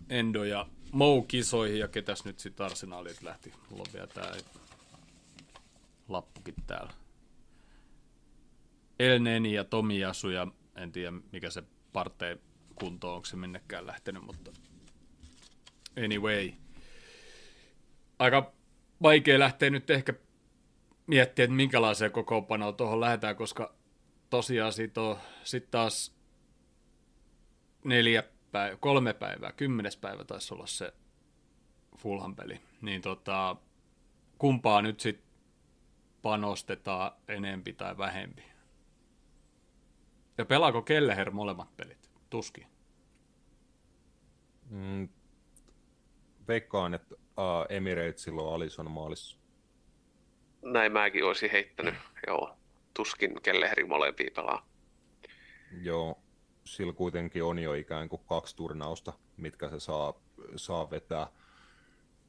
Endo ja Mou kisoihin ja ketäs nyt sitten Arsenaalit lähti. Mulla on vielä tää lappukin täällä. Elneni ja Tomiasu ja en tiedä mikä se parteen kunto, onko se minnekään lähtenyt, mutta anyway. Aika vaikea lähteä nyt ehkä miettiä, että minkälaiseen kokoonpanoon tuohon lähdetään, koska tosiaan siitä on sitten taas neljä päivä, kolme päivää, kymmenes päivä taisi olla se Fulham peli. Niin tota, kumpaa nyt sitten panostetaan enempi tai vähempi? Ja pelaako Kelleher molemmat pelit? Tuskin. Mm, veikkaan, että uh, Emiratesilla on Alison maalissa. Näin mäkin olisin heittänyt, joo. Tuskin Kelleheri molempia pelaa. Joo, sillä kuitenkin on jo ikään kuin kaksi turnausta, mitkä se saa, saa vetää.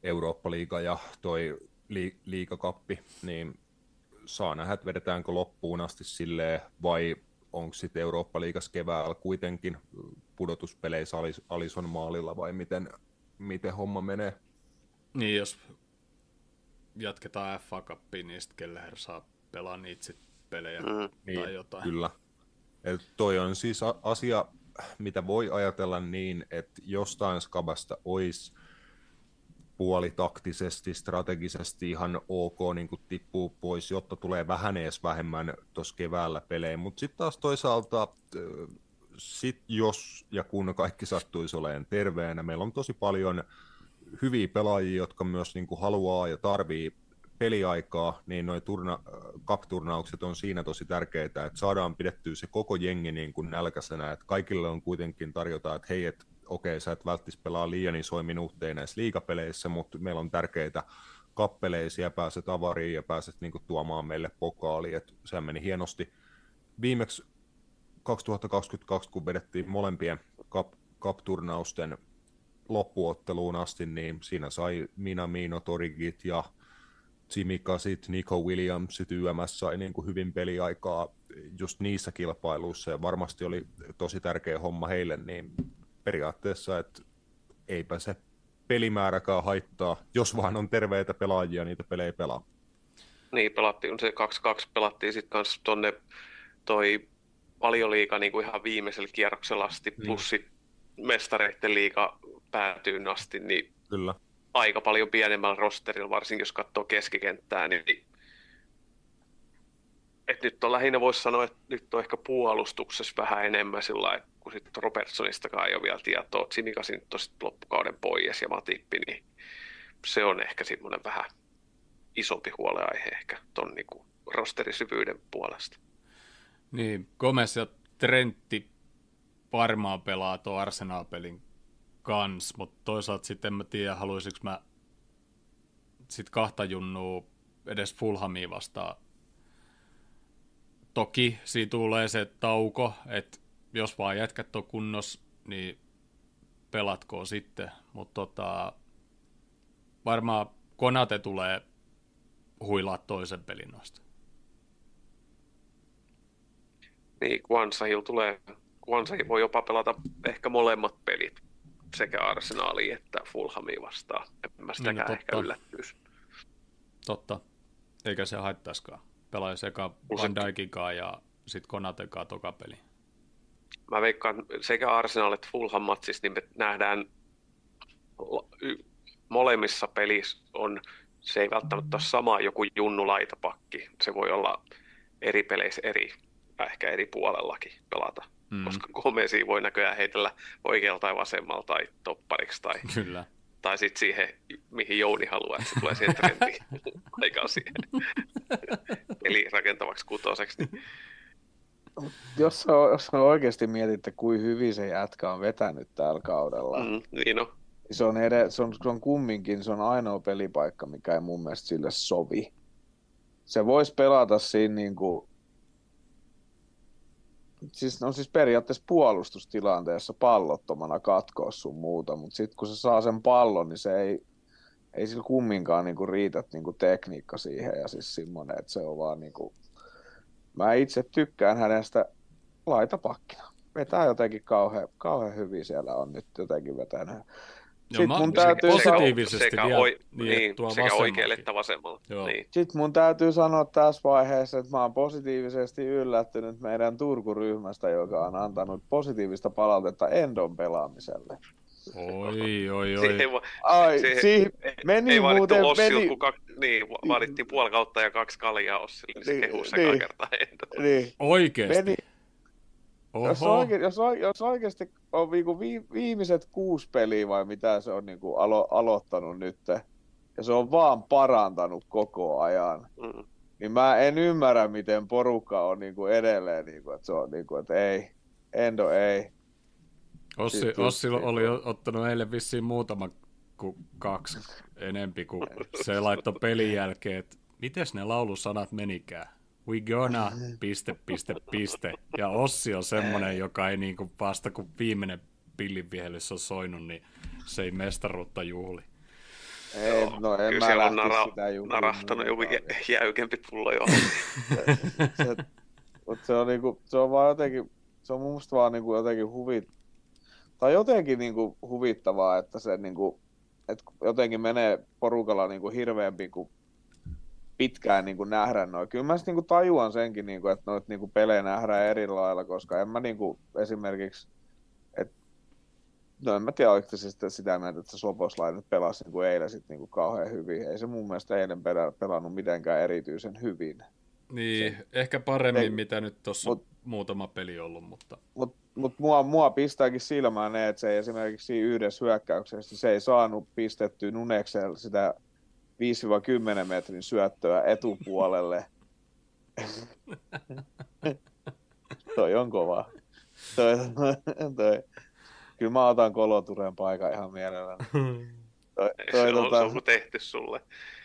Eurooppa-liiga ja toi li, liikakappi, niin saa nähdä, että vedetäänkö loppuun asti silleen, vai onko sitten Eurooppa-liigas keväällä kuitenkin pudotuspeleissä Alison maalilla, vai miten, miten homma menee? Niin, jos jatketaan FA Cupiin, niin sitten Kelleher saa pelaa niitä sit pelejä Mm. tai Niin, jotain. Kyllä. Et toi on siis a- asia, mitä voi ajatella niin, että jostain skabasta olisi puolitaktisesti, strategisesti ihan ok niin kuin tippuu pois, jotta tulee vähän edes vähemmän tuossa keväällä pelejä. Mutta sitten taas toisaalta, ö, sit jos ja kun kaikki sattuisi olemaan terveenä, meillä on tosi paljon hyviä pelaajia, jotka myös niin kuin haluaa ja tarvii peliaikaa, niin noin turna, cup-turnaukset on siinä tosi tärkeitä, että saadaan pidettyä se koko jengi niin kuin nälkäisenä, että kaikille on kuitenkin tarjota, että hei, että okei, sä et välttis pelaa liian isoja minuutteja näissä liigapeleissä, mutta meillä on tärkeitä kappeleisia, pääset avariin ja pääset niin kuin, tuomaan meille pokaali, että se meni hienosti. Viimeksi 2022, kun vedettiin molempien cup, cup-turnausten loppuotteluun asti, niin siinä sai Minamino, Torigit ja Tsimicasit, Nico Williamsit, YMS sai niin kuin hyvin peliaikaa just niissä kilpailuissa ja varmasti oli tosi tärkeä homma heille, niin periaatteessa, että eipä se pelimääräkään haittaa, jos vaan on terveitä pelaajia, niitä pelejä pelaa. Niin, pelattiin se 2-2, pelattiin sitten kanssa tonne toi valioliiga niin kuin ihan viimeisellä kierroksella asti, Niin. plus sit mestareiden liiga päätyyn asti, niin Kyllä. aika paljon pienemmällä rosterilla, varsinkin jos katsoo keskikenttää, niin et nyt on lähinnä voisi sanoa, että nyt on ehkä puolustuksessa vähän enemmän sillä lailla, kun sitten Robertsonistakaan ei ole vielä tietoa. On sit loppukauden pois ja Matippi, niin se on ehkä semmoinen vähän isompi huoleaihe ehkä ton niinku rosterisyvyyden puolesta. Niin, Gomez ja Trentti varmaan pelaa tuon Arsenal-pelin kans, mutta toisaalta sitten en mä tiedä, haluaisinko mä sit kahta junnua edes Fulhamia vastaan. Toki siitä tulee se tauko, että jos vaan jätkät on kunnos, niin pelatkoon sitten, mutta tota, varmaan Konate tulee huilaa toisen pelin noista. Niin, Kwansahil tulee, Kwansahil voi jopa pelata ehkä molemmat pelit sekä Arsenaaliin että Fulhamia vastaan. En mä sitäkään no ehkä yllättyisi. Totta. Eikä se haittaiskaan. Pelaa sekä Van Dijkinkaan ja sitten Konatenkaan toka peli. Mä veikkaan sekä Arsenal että Fulham matsissa, niin me nähdään molemmissa pelissä on, se ei välttämättä ole sama joku junnu laitapakki. Se voi olla eri peleissä eri, ehkä eri puolellakin pelata. Mm. Koska Gomezia voi näköjään heitellä oikealla tai vasemmalla tai toppariksi tai, Kyllä. tai sitten siihen, mihin Jouni haluaa, että se tulee siihen trendiin aikaan siihen. Eli rakentavaksi kutoseksi. Niin Jos, on, jos on oikeasti mietitte, kuin hyvin se jätkä on vetänyt tällä kaudella, mm. niin on. niin se on, ed- se, on, se on kumminkin se on ainoa pelipaikka, mikä ei mun mielestä sille sovi. Se voisi pelata siinä niin kuin, siis, no siis periaatteessa puolustustilanteessa pallottomana katkoa sun muuta, mutta sitten kun se saa sen pallon, niin se ei, ei sillä kumminkaan niinku riitä niinku tekniikka siihen ja siis semmoinen, että se on vaan niinku, mä itse tykkään hänestä laitapakkina. Vetää jotenkin kauhean, kauhean hyvin siellä on nyt jotenkin vetänyt. Sitten mä- mun täytyy sekä- positiivisesti sekä, vielä, oi, niin, niin, sekä oikealle että vasemmalla. Joo. Niin. Sitten mun täytyy sanoa tässä vaiheessa, että mä oon positiivisesti yllättynyt meidän Turku-ryhmästä, joka on antanut positiivista palautetta Endon pelaamiselle. Oi, oi, oi. Siihen, Ai, siihen- siihen ei- meni ei muuten, Ossilta, meni, kun kak, niin, va- vaadittiin puoli kautta ja kaksi kaljaa Ossille, niin se Niin, kehuu se niin. kertaa. niin, Oikeesti. meni, jos, Oho. oike, jos, oike, jos oikeasti on niinku vi, viimeiset kuusi peliä vai mitä se on niinku alo, aloittanut nyt, ja se on vaan parantanut koko ajan, Mm. niin mä en ymmärrä, miten porukka on niinku edelleen, niinku, että se on niinku, että ei, Endo ei. Ossi, Ossi oli ottanut eilen vissiin muutama kuin kaksi enempi, kun se laittoi pelin jälkeen, että mites ne laulusanat menikään? We gonna, piste, piste, piste. Ja Ossi on semmonen, joka ei niinku vasta kun viimeinen pillinvihellys on soinut, niin se ei mestaruutta juhli. Ei, no en Kyllä mä on lähtisi nara, sitä juhliin narahtanut joku jä, jäykempi pullo jo. se, mutta se on niinku, se on vaan jotenkin, se on mun mielestä vaan niinku jotenkin huvit, tai jotenkin niinku huvittavaa, että se niinku, että jotenkin menee porukalla niinku hirveämpi kuin pitkään niin kuin nähdä noin. Kyllä mä niin kuin tajuan senkin, niin kuin, että noita niin kuin pelejä nähdään eri lailla, koska en mä niin kuin, esimerkiksi, että, no en mä tiedä, se sitä, sitä mieltä, että se pelasi niin kuin eilen sit, niin kuin kauhean hyvin. Ei se mun mielestä eilen pelannut mitenkään erityisen hyvin. Niin, se, ehkä paremmin, se, mitä nyt tuossa muutama peli ollut, mutta... Mutta mut mua, mua pistääkin silmään ne, että se ei esimerkiksi yhdessä hyökkäyksessä se ei saanut pistettyä Nuneksella sitä 5-10 metrin syöttöä etupuolelle. toi on kova. Toi, toi. Kyllä mä otan Koloturen paikan ihan mielelläni. Toi, toi, se, tota, on, se on tehty sulle.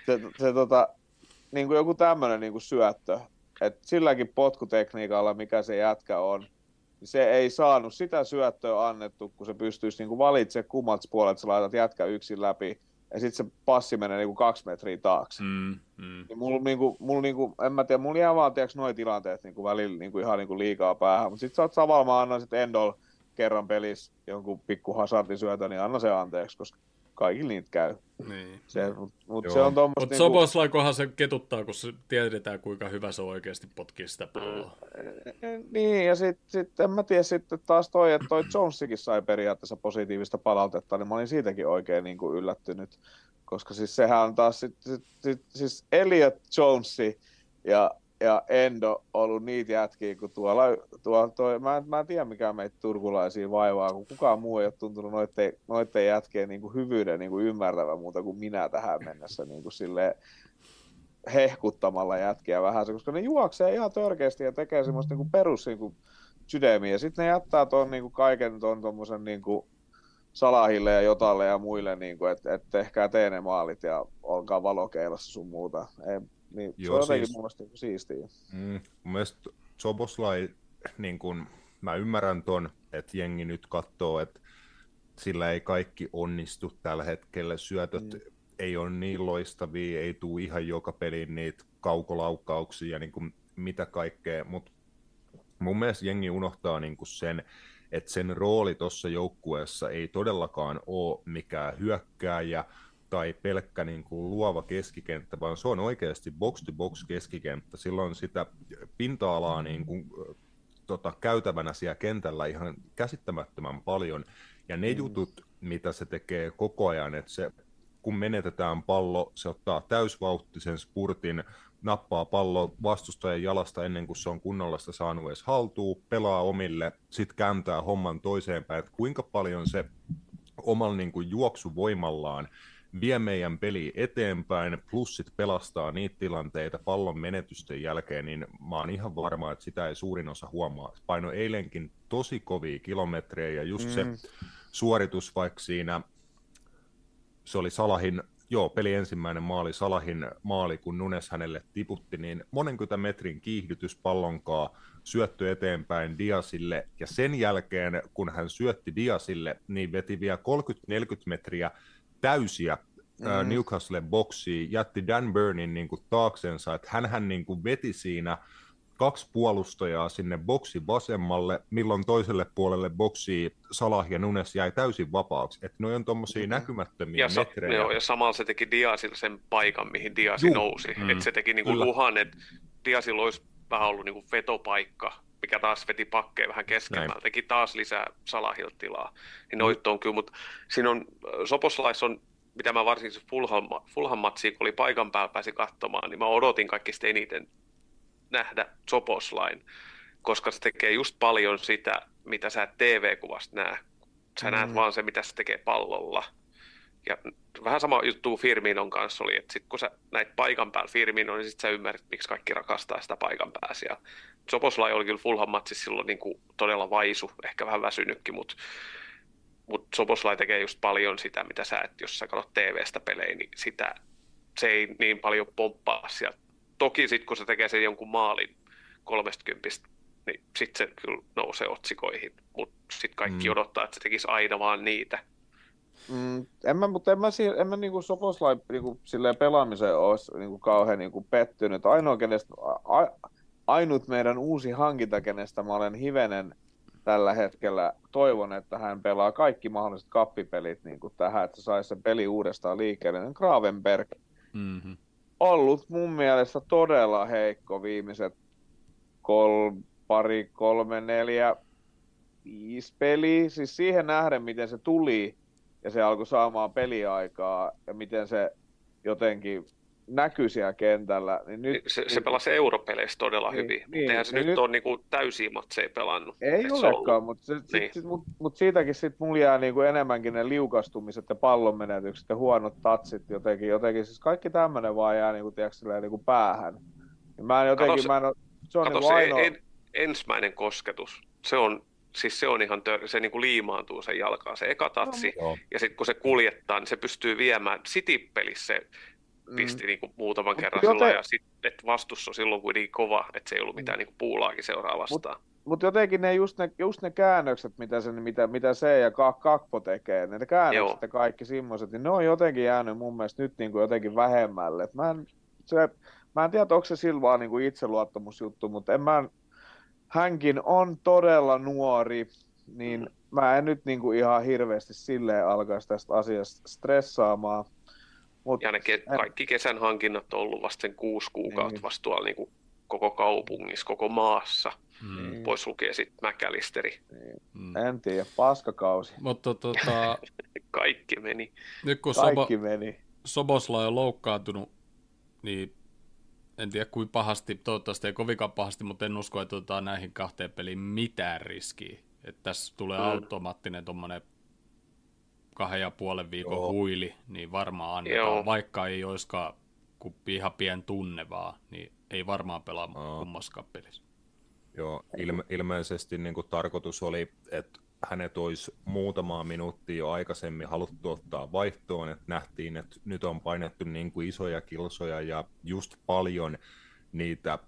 Se, se tota, niin kuin joku tämmöinen niin syöttö, että silläkin potkutekniikalla, mikä se jätkä on, niin se ei saanut sitä syöttöä annettu, kun se pystyisi niin kuin valitsemaan kummat puolet, sä laitat jätkä yksin läpi, ja sitten se passi menee niinku kaksi metriä taakse. Mm, mm. Niin mulla, niinku, mulla niinku, en mä tiedä, mulla jää vaan tiiäks, noi tilanteet niinku välillä niinku ihan niinku liikaa päähän, mutta sitten sä oot samalla, mä annan sit Endol kerran pelissä jonkun pikku hasardisyötä, niin anna se anteeksi, koska kaikilla niitä käy. Niin. Se, mutta se on tommoista... Mutta niinku... Soboslaikohan se ketuttaa, kun se tiedetään, kuinka hyvä se on oikeasti potkii sitä palloa. Niin, ja sitten sit, en mä tiedä sitten taas toi, että toi Jonesikin sai periaatteessa positiivista palautetta, niin mä olin siitäkin oikein niin kuin yllättynyt. Koska siis sehän on taas sit, sit, sit, siis Elliot Jonesi ja ja Endo ollut niitä jätkiä, kun tuolla, tuolla toi, mä, en, mä en tiedä mikä meitä turkulaisia vaivaa, kun kukaan muu ei ole tuntunut noiden, noiden jätkien niin hyvyyden niin kuin ymmärtävä muuta kuin minä tähän mennessä niin kuin silleen, hehkuttamalla jätkiä vähän, koska ne juoksee ihan törkeästi ja tekee semmoista niin kuin perus niin sydämiä, ja sitten ne jättää tuon niin kuin kaiken tuon tuommoisen niin kuin Salahille ja Jotalle ja muille, niin että et tehkää tee ne maalit ja olkaa valokeilassa sun muuta. Ei, niin Joo, se on siis, mun mielestä niinku siistiä. Mm, mun mielestä Soboslai, niin kun, mä ymmärrän ton, että jengi nyt katsoo, että sillä ei kaikki onnistu tällä hetkellä. Syötöt mm. ei ole niin loistavia, ei tule ihan joka pelin niitä kaukolaukkauksia, niin kuin mitä kaikkea, mutta mun mielestä jengi unohtaa niin sen, että sen rooli tuossa joukkueessa ei todellakaan ole mikään hyökkääjä, tai pelkkä niin kuin luova keskikenttä, vaan se on oikeasti box-to-box keskikenttä. Silloin sitä pinta-alaa niin kuin, tota, käytävänä siellä kentällä ihan käsittämättömän paljon. Ja ne mm. jutut, mitä se tekee koko ajan, että se, kun menetetään pallo, se ottaa täysvauhtisen spurtin, nappaa pallo vastustajan jalasta ennen kuin se on kunnolla sitä saanut edes haltuun, pelaa omille, sitten kääntää homman toiseen päin, että kuinka paljon se omalla niin kuin juoksuvoimallaan vie meidän peli eteenpäin, plus sit pelastaa niitä tilanteita pallon menetysten jälkeen, niin mä oon ihan varma, että sitä ei suurin osa huomaa. Paino eilenkin tosi kovia kilometrejä ja just mm. se suoritus vaikka siinä, se oli Salahin, joo, peli ensimmäinen maali, Salahin maali, kun Nunes hänelle tiputti, niin monenkymmentä metrin kiihdytys pallonkaa, syöttö eteenpäin Diasille, ja sen jälkeen, kun hän syötti Diasille, niin veti vielä 30-40 metriä täysiä mm. Newcastle boksiin, jätti Dan Burnin niin kuin taaksensa, että hän niin kuin veti siinä kaksi puolustajaa sinne boksi vasemmalle, milloin toiselle puolelle boksi Salah ja Nunes jäi täysin vapaaksi. Että ne on tuommoisia mm-hmm. näkymättömiä ja metrejä. Sa- joo, ja samalla se teki Diasille sen paikan, mihin Diasi Juh. nousi. Mm. Että se teki niinku luhan, että Diasilla olisi vähän ollut niinku vetopaikka, mikä taas veti pakkeja vähän keskemmältä. Teki taas lisää Salahilta tilaa. Niin noit on kyllä, mutta siinä on, Soposlais on mitä mä varsinkin Fulham, Fulham matsia, kun oli paikan päällä pääsi katsomaan, niin mä odotin kaikista eniten nähdä Soposlain, koska se tekee just paljon sitä, mitä sä TV-kuvasta näe. Sä mm. näet vaan se, mitä se tekee pallolla. Ja vähän sama juttu Firminon kanssa oli, että sit kun sä näit paikan päällä Firminon, niin sit sä ymmärrät, miksi kaikki rakastaa sitä paikan päässä. Ja Soposlai oli kyllä Fulham matsissa silloin niin kuin todella vaisu, ehkä vähän väsynytkin, mutta mutta Soboslai tekee just paljon sitä, mitä sä et, jos sä katsot TV-stä pelejä, niin sitä, se ei niin paljon pomppaa sieltä. Toki sitten kun se tekee sen jonkun maalin 30, niin sitten se kyllä nousee otsikoihin, mutta sitten kaikki mm. odottaa, että se tekisi aina vaan niitä. Mm, en mä, mutta en mä, en mä niinku Soboslai niinku, pelaamiseen olisi niinku, kauhean niinku, pettynyt. Ainoa, kenestä, a, ainut meidän uusi hankinta, kenestä mä olen hivenen tällä hetkellä toivon, että hän pelaa kaikki mahdolliset kappipelit niin kuin tähän, että se saisi sen peli uudestaan liikkeelle. Niin Gravenberg, mm-hmm. ollut mun mielestä todella heikko viimeiset kol, pari, kolme, neljä, viisi peliä. Siis siihen nähden, miten se tuli ja se alkoi saamaan peliaikaa ja miten se jotenkin näkyi siellä kentällä. Niin nyt, se, se pelasi europeleissä todella niin, hyvin, niin, mutta eihän se niin nyt, nyt ole niinku täysiä matseja pelannut. Ei olekaan, mutta se, niin. sit, mut, mut siitäkin sit mulla jää niinku enemmänkin ne liukastumiset ja pallonmenetykset ja huonot tatsit jotenkin. jotenkin siis kaikki tämmöinen vaan jää niinku, tiiäks, niinku päähän. Ja mä en jotenkin, kato, mä en ole, se on kato, niinku ainoa... en, ensimmäinen kosketus, se on siis se on ihan tör, se niin kuin liimaantuu sen jalkaan, se eka tatsi, no, ja sitten kun se kuljettaa, niin se pystyy viemään, City-pelissä se pisti mm. niin kuin muutaman kerran joten... sillä ja sitten vastus on silloin kuitenkin kova, että se ei ollut mitään niin kuin puulaakin seuraa vastaan. Mutta mut jotenkin ne just, ne just ne käännökset, mitä se, mitä, mitä se ja Kakpo tekee, ne käännökset Joo. ja kaikki semmoiset, niin ne on jotenkin jäänyt mun mielestä nyt niin kuin jotenkin vähemmälle. Et mä, en, se, mä en tiedä, onko se sillä vaan niin kuin itseluottamusjuttu, mutta en mä, hänkin on todella nuori, niin mm. mä en nyt niin kuin ihan hirveästi silleen alkaisi tästä asiasta stressaamaan. Mut, ja ne ke- kaikki kesän hankinnat on ollut vasta sen kuusi kuukautta niin. vasta tuolla niin kuin koko kaupungissa, koko maassa. Mm. Pois lukee sitten Mäkälisteri. Niin. Mm. En tiedä, paskakausi. Mutta tota... Kaikki meni. Nyt kun Kaikki Sobo... meni. Sobosla on loukkaantunut, niin en tiedä kuin pahasti, toivottavasti ei kovinkaan pahasti, mutta en usko, että otetaan näihin kahteen peliin mitään riskiä. Että tässä tulee mm. automaattinen tuommoinen kahden ja puolen viikon Joo. huili, niin varmaan annetaan, Joo. vaikka ei olisikaan kuin ihan pien tunne vaan, niin ei varmaan pelaa Aa. kummaskaan pelissä. Joo, ilme- ilmeisesti niin kuin tarkoitus oli, että hänet olisi muutamaa minuuttia jo aikaisemmin haluttu ottaa vaihtoon, että nähtiin, että nyt on painettu niin kuin isoja kilsoja ja just paljon niitä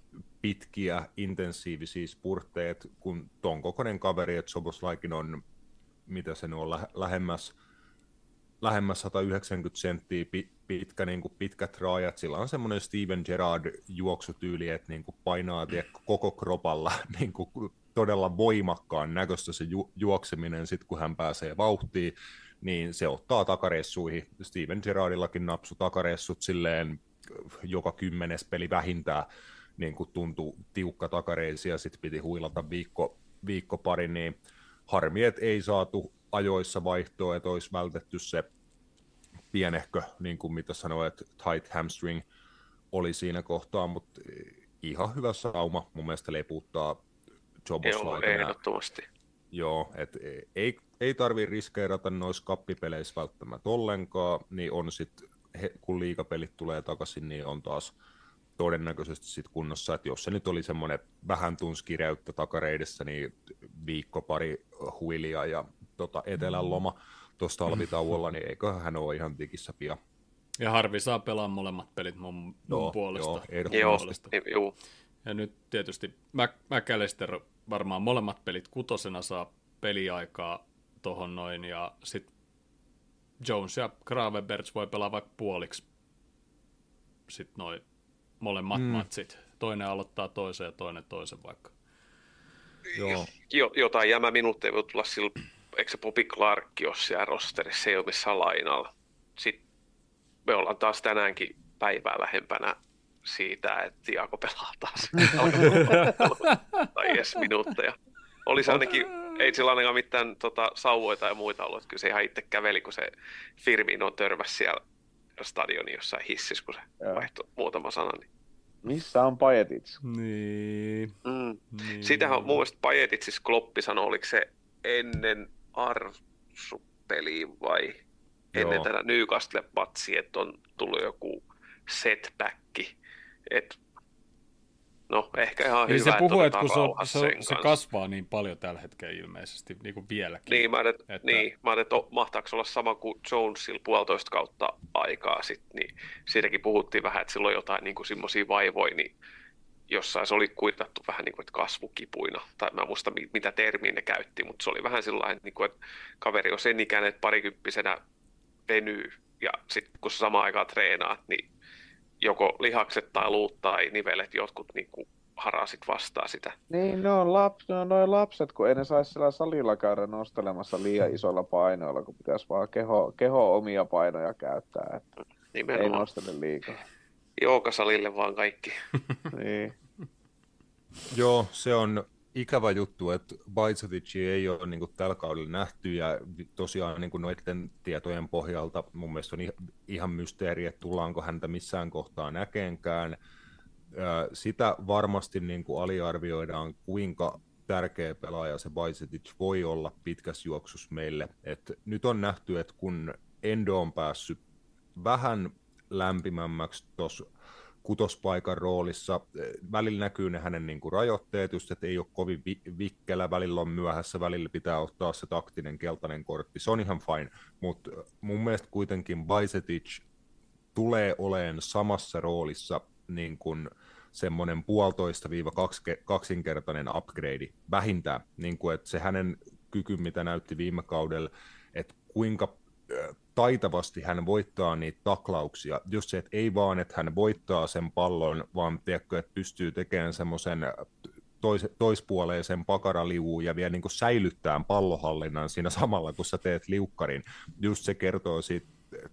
pitkiä, intensiivisiä spurtteet, kun ton kokoinen kaveri, että Soboslaikin on, mitä se nyt on, lähemmäs, lähemmäs 190 senttiä pitkä, niin kuin pitkät raajat, sillä on semmoinen Steven Gerrard juoksutyyli, että niin kuin painaa tiedä, koko kropalla niin kuin todella voimakkaan näköistä se ju- juokseminen, sit kun hän pääsee vauhtiin, niin se ottaa takareissuihin. Steven Gerrardillakin napsu takareissut silleen joka kymmenes peli vähintään niin kuin tuntui tiukka takareisi ja sitten piti huilata viikko, viikko pari, niin harmi, että ei saatu ajoissa vaihtoa, että olisi vältetty se pienehkö, niin kuin mitä sanoit, tight hamstring oli siinä kohtaa, mutta ihan hyvä sauma. Mun mielestä leputtaa Joo, ehdottomasti. Joo, et ei, ei tarvi riskeerata noissa kappipeleissä välttämättä ollenkaan, niin on sitten, kun liikapelit tulee takaisin, niin on taas todennäköisesti sit kunnossa, että jos se nyt oli semmoinen vähän tunskireyttä takareidessä, niin viikko pari huilia ja tota, etelän mm. loma tuosta alvitauolla, niin eikö hän ole ihan tikissä pian. Ja Harvi saa pelaa molemmat pelit mun, mun joo, puolesta. Joo, ehdottomasti. Joo, joo. Ja nyt tietysti McAllister varmaan molemmat pelit kutosena saa peliaikaa tohon noin, ja sitten Jones ja Gravenbergs voi pelaa vaikka puoliksi sitten noin molemmat mm. matsit. Toinen aloittaa toisen ja toinen toisen vaikka. Joo. Jo, jotain jämäminuutteja voi tulla sillä, eikö se Bobby Clark ole siellä rosterissa, se ei ole missään lainalla. Sitten me ollaan taas tänäänkin päivää lähempänä siitä, että Tiago pelaa taas tai edes minuutteja. Olisi ainakin, ei sillä ainakaan mitään tota, sauvoita ja muita ollut, kyllä se ihan itse käveli, kun se on törmäsi siellä stadionin jossain hississä, kun se Joo. vaihtoi muutama sana. Niin. Missä on Pajetits? Niin. Mm. niin. Siitähän mun mielestä Pajetitsis Kloppi sanoi, oliko se ennen Arsu-peliä vai Joo. ennen tätä Newcastle-patsia, että on tullut joku setbacki et, no ehkä ihan niin hyvä, se puhuu, että kun se, se, se kasvaa niin paljon tällä hetkellä ilmeisesti, niin kuin vieläkin. Niin, mä ajattelin, että... Niin, mä että mahtaako olla sama kuin Jonesilla puolitoista kautta aikaa sitten, niin siitäkin puhuttiin vähän, että silloin jotain niin semmoisia vaivoja, niin jossain se oli kuitattu vähän niin kuin, että kasvukipuina, tai mä muista mitä termiä ne käytti, mutta se oli vähän sellainen, niin kuin, että kaveri on sen ikäinen, että parikymppisenä venyy, ja sitten kun samaan aikaan treenaat, niin joko lihakset tai luut tai nivelet, jotkut niin kuin harasit vastaa sitä. Niin, ne on, laps, ne on noin lapset, kun ei ne saisi sillä salilla käydä nostelemassa liian isolla painoilla, kun pitäisi vaan keho, keho omia painoja käyttää, että Nimenomaan. ei nostele liikaa. Jookasalille vaan kaikki. Niin. Joo, se on ikävä juttu, että Bajcetic ei ole niin kuin, tällä kaudella nähty ja tosiaan niin kuin noiden tietojen pohjalta mun mielestä on ihan mysteeri, että tullaanko häntä missään kohtaa näkeenkään. Sitä varmasti niin kuin aliarvioidaan, kuinka tärkeä pelaaja se Bajcetic voi olla pitkässä juoksussa meille. Et nyt on nähty, että kun Endo on päässyt vähän lämpimämmäksi tuossa kutospaikan roolissa. Välillä näkyy ne hänen niin kuin, rajoitteet, just, että ei ole kovin vi- vikkelä, välillä on myöhässä, välillä pitää ottaa se taktinen keltainen kortti. Se on ihan fine, mutta mun mielestä kuitenkin Bajcetic tulee olemaan samassa roolissa niin kuin semmoinen puolitoista viiva kaksinkertainen upgrade vähintään, niin kuin, että se hänen kyky, mitä näytti viime kaudella, että kuinka taitavasti hän voittaa niitä taklauksia. Just se, että ei vaan, että hän voittaa sen pallon, vaan tiedätkö, että pystyy tekemään semmoisen tois, toispuoleisen pakaraliuun ja vielä niin kuin säilyttää pallohallinnan siinä samalla, kun sä teet liukkarin. Just se kertoo siitä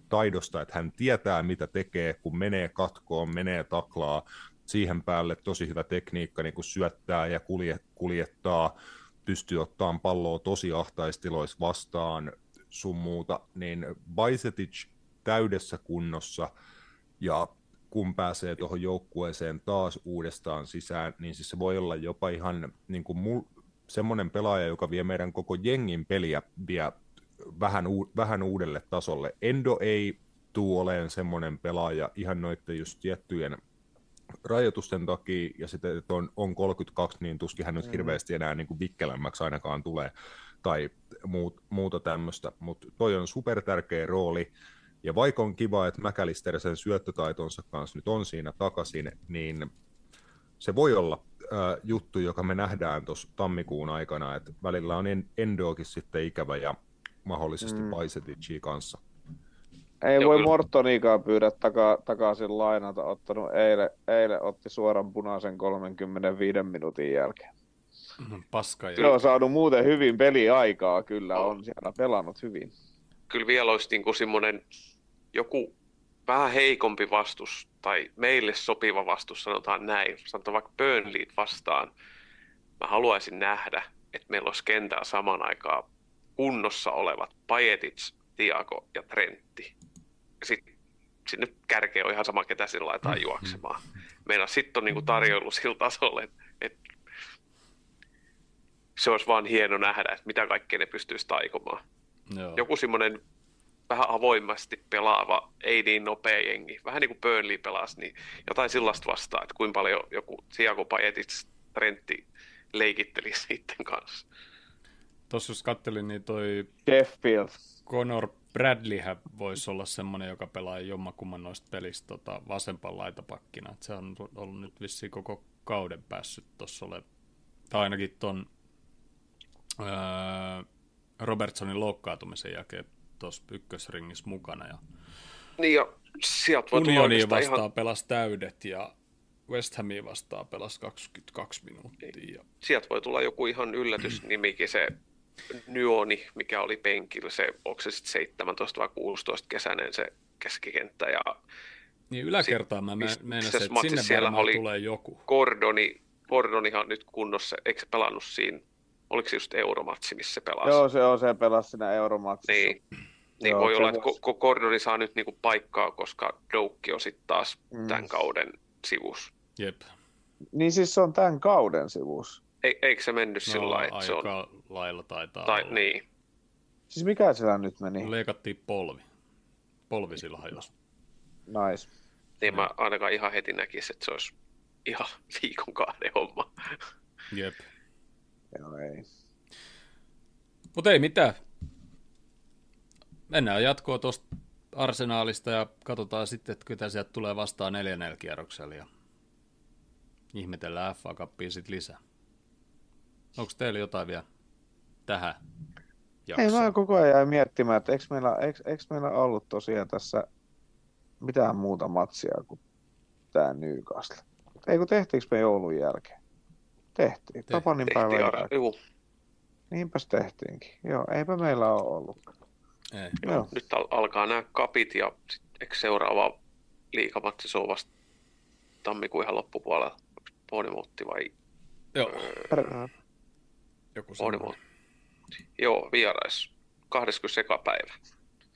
taidosta, että hän tietää, mitä tekee, kun menee katkoon, menee taklaa. Siihen päälle tosi hyvä tekniikka, niin kuin syöttää ja kuljettaa, pystyy ottamaan palloa tosi ahtaistiloissa vastaan, sun muuta, niin Bajsetic täydessä kunnossa ja kun pääsee tuohon joukkueeseen taas uudestaan sisään, niin siis se voi olla jopa ihan niin kuin mul, semmoinen pelaaja, joka vie meidän koko jengin peliä vie vähän, u, vähän uudelle tasolle. Endo ei tuu olemaan semmoinen pelaaja ihan noiden just tiettyjen rajoitusten takia, ja sitten, että on, on 32, niin tuskin hän nyt mm. hirveästi enää niin kuin vikkelämmäksi ainakaan tulee tai muut, muuta tämmöistä, mutta toi on super tärkeä rooli, ja vaikka on kiva, että McAllister sen syöttötaitonsa kanssa nyt on siinä takaisin, niin se voi olla äh, juttu, joka me nähdään tuossa tammikuun aikana, että välillä on Endokin sitten ikävä ja mahdollisesti mm. Paisetici kanssa. Ei Joo, voi Mortoniikaan pyydä taka, takaisin lainata, ottanut eilen, eilen otti suoran punaisen 35 minuutin jälkeen. Paska. Se on saanut muuten hyvin peliaikaa, kyllä on siellä pelannut hyvin. Kyllä vielä olisi niin kuin semmoinen joku vähän heikompi vastus, tai meille sopiva vastus, sanotaan näin, sanotaan vaikka Burnley vastaan. Mä haluaisin nähdä, että meillä olisi kentällä saman aikaan kunnossa olevat Pajetic, Tiago ja Trentti. Sitten sinne kärkeen on ihan sama, ketä sillä laitetaan mm, juoksemaan. Meillä sitten on niinku tarjoilu sillä tasolla, että se olisi vaan hieno nähdä, että mitä kaikkea ne pystyisi taikomaan. Joo. Joku semmoinen vähän avoimasti pelaava, ei niin nopea jengi, vähän niin kuin Burnley pelasi, niin jotain sellaista vastaa, että kuinka paljon joku Siako Pajetic Trentti leikitteli sitten kanssa. Tuossa jos kattelin, niin toi Sheffield. Conor Bradleyhän voisi olla semmoinen, joka pelaa jommakumman noista pelistä tota, vasempan laitapakkina. Et se on ollut nyt vissiin koko kauden päässyt tuossa ole, tai ainakin ton öö, Robertsonin loukkaantumisen jälkeen tuossa ykkösringissä mukana. Ja niin ja sieltä voi Unioni vastaan ihan... pelasi täydet ja West Hamia vastaan pelasi 22 minuuttia. Niin. Ja... Sieltä voi tulla joku ihan yllätysnimikin se Nyoni, mikä oli penkillä, se, onko se sitten 17 vai 16 kesäinen se keskikenttä. Ja niin yläkertaan mä meinasin, että sinne siellä oli tulee joku. Gordoni, Gordonihan nyt kunnossa, eikö se pelannut siinä oliko se just Euromatsi, missä se pelasi? Joo, se on, se pelasi siinä Euromatsissa. Niin, niin Joo, voi olla, että ko- Gordoni saa nyt niinku paikkaa, koska Doukki on sitten taas mm. tämän kauden sivus. Jep. Niin siis se on tämän kauden sivus. E- eikö se mennyt no, sillä lailla, että se on... lailla taitaa tai, olla. Niin. Siis mikä sillä nyt meni? Leikattiin polvi. Polvi sillä hajosi. Nice. Niin mä ainakaan ihan heti näkisin, että se olisi ihan viikon kahden homma. Jep. Joo, ei. Mutta ei mitään. Mennään jatkoa tuosta arsenaalista ja katsotaan sitten, että ketä sieltä tulee vastaan neljännellä kierroksella ja ihmetellään FA Cupia sitten lisää. Onko teillä jotain vielä tähän jaksoon? Ei, mä koko ajan jäin miettimään, että eikö meillä, eikö, eikö meillä ollut tosiaan tässä mitään muuta matsia kuin tämä Newcastle. Ei kun tehtiinkö me joulun jälkeen? Tehtiin. Te- Tapanin päivän jälkeen. Niinpäs tehtiinkin. Joo, eipä meillä ole ollut. Ei. Joo. Nyt al- alkaa nämä kapit ja sit, eikö seuraava liikamatsi se on vasta tammikuun ihan loppupuolella. Bournemouth vai Joo, öö, joku semmoinen. Bournemouth? Joo, vierais. 20. päivä.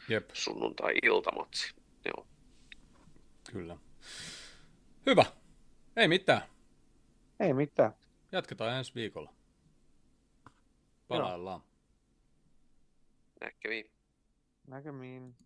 Jep, Sunnuntai-iltamatsi. Joo. kyllä. Hyvä. Ei mitään. Ei mitään. Jatketaan ensi viikolla. Palaillaan. Näkemiin. Näkemiin.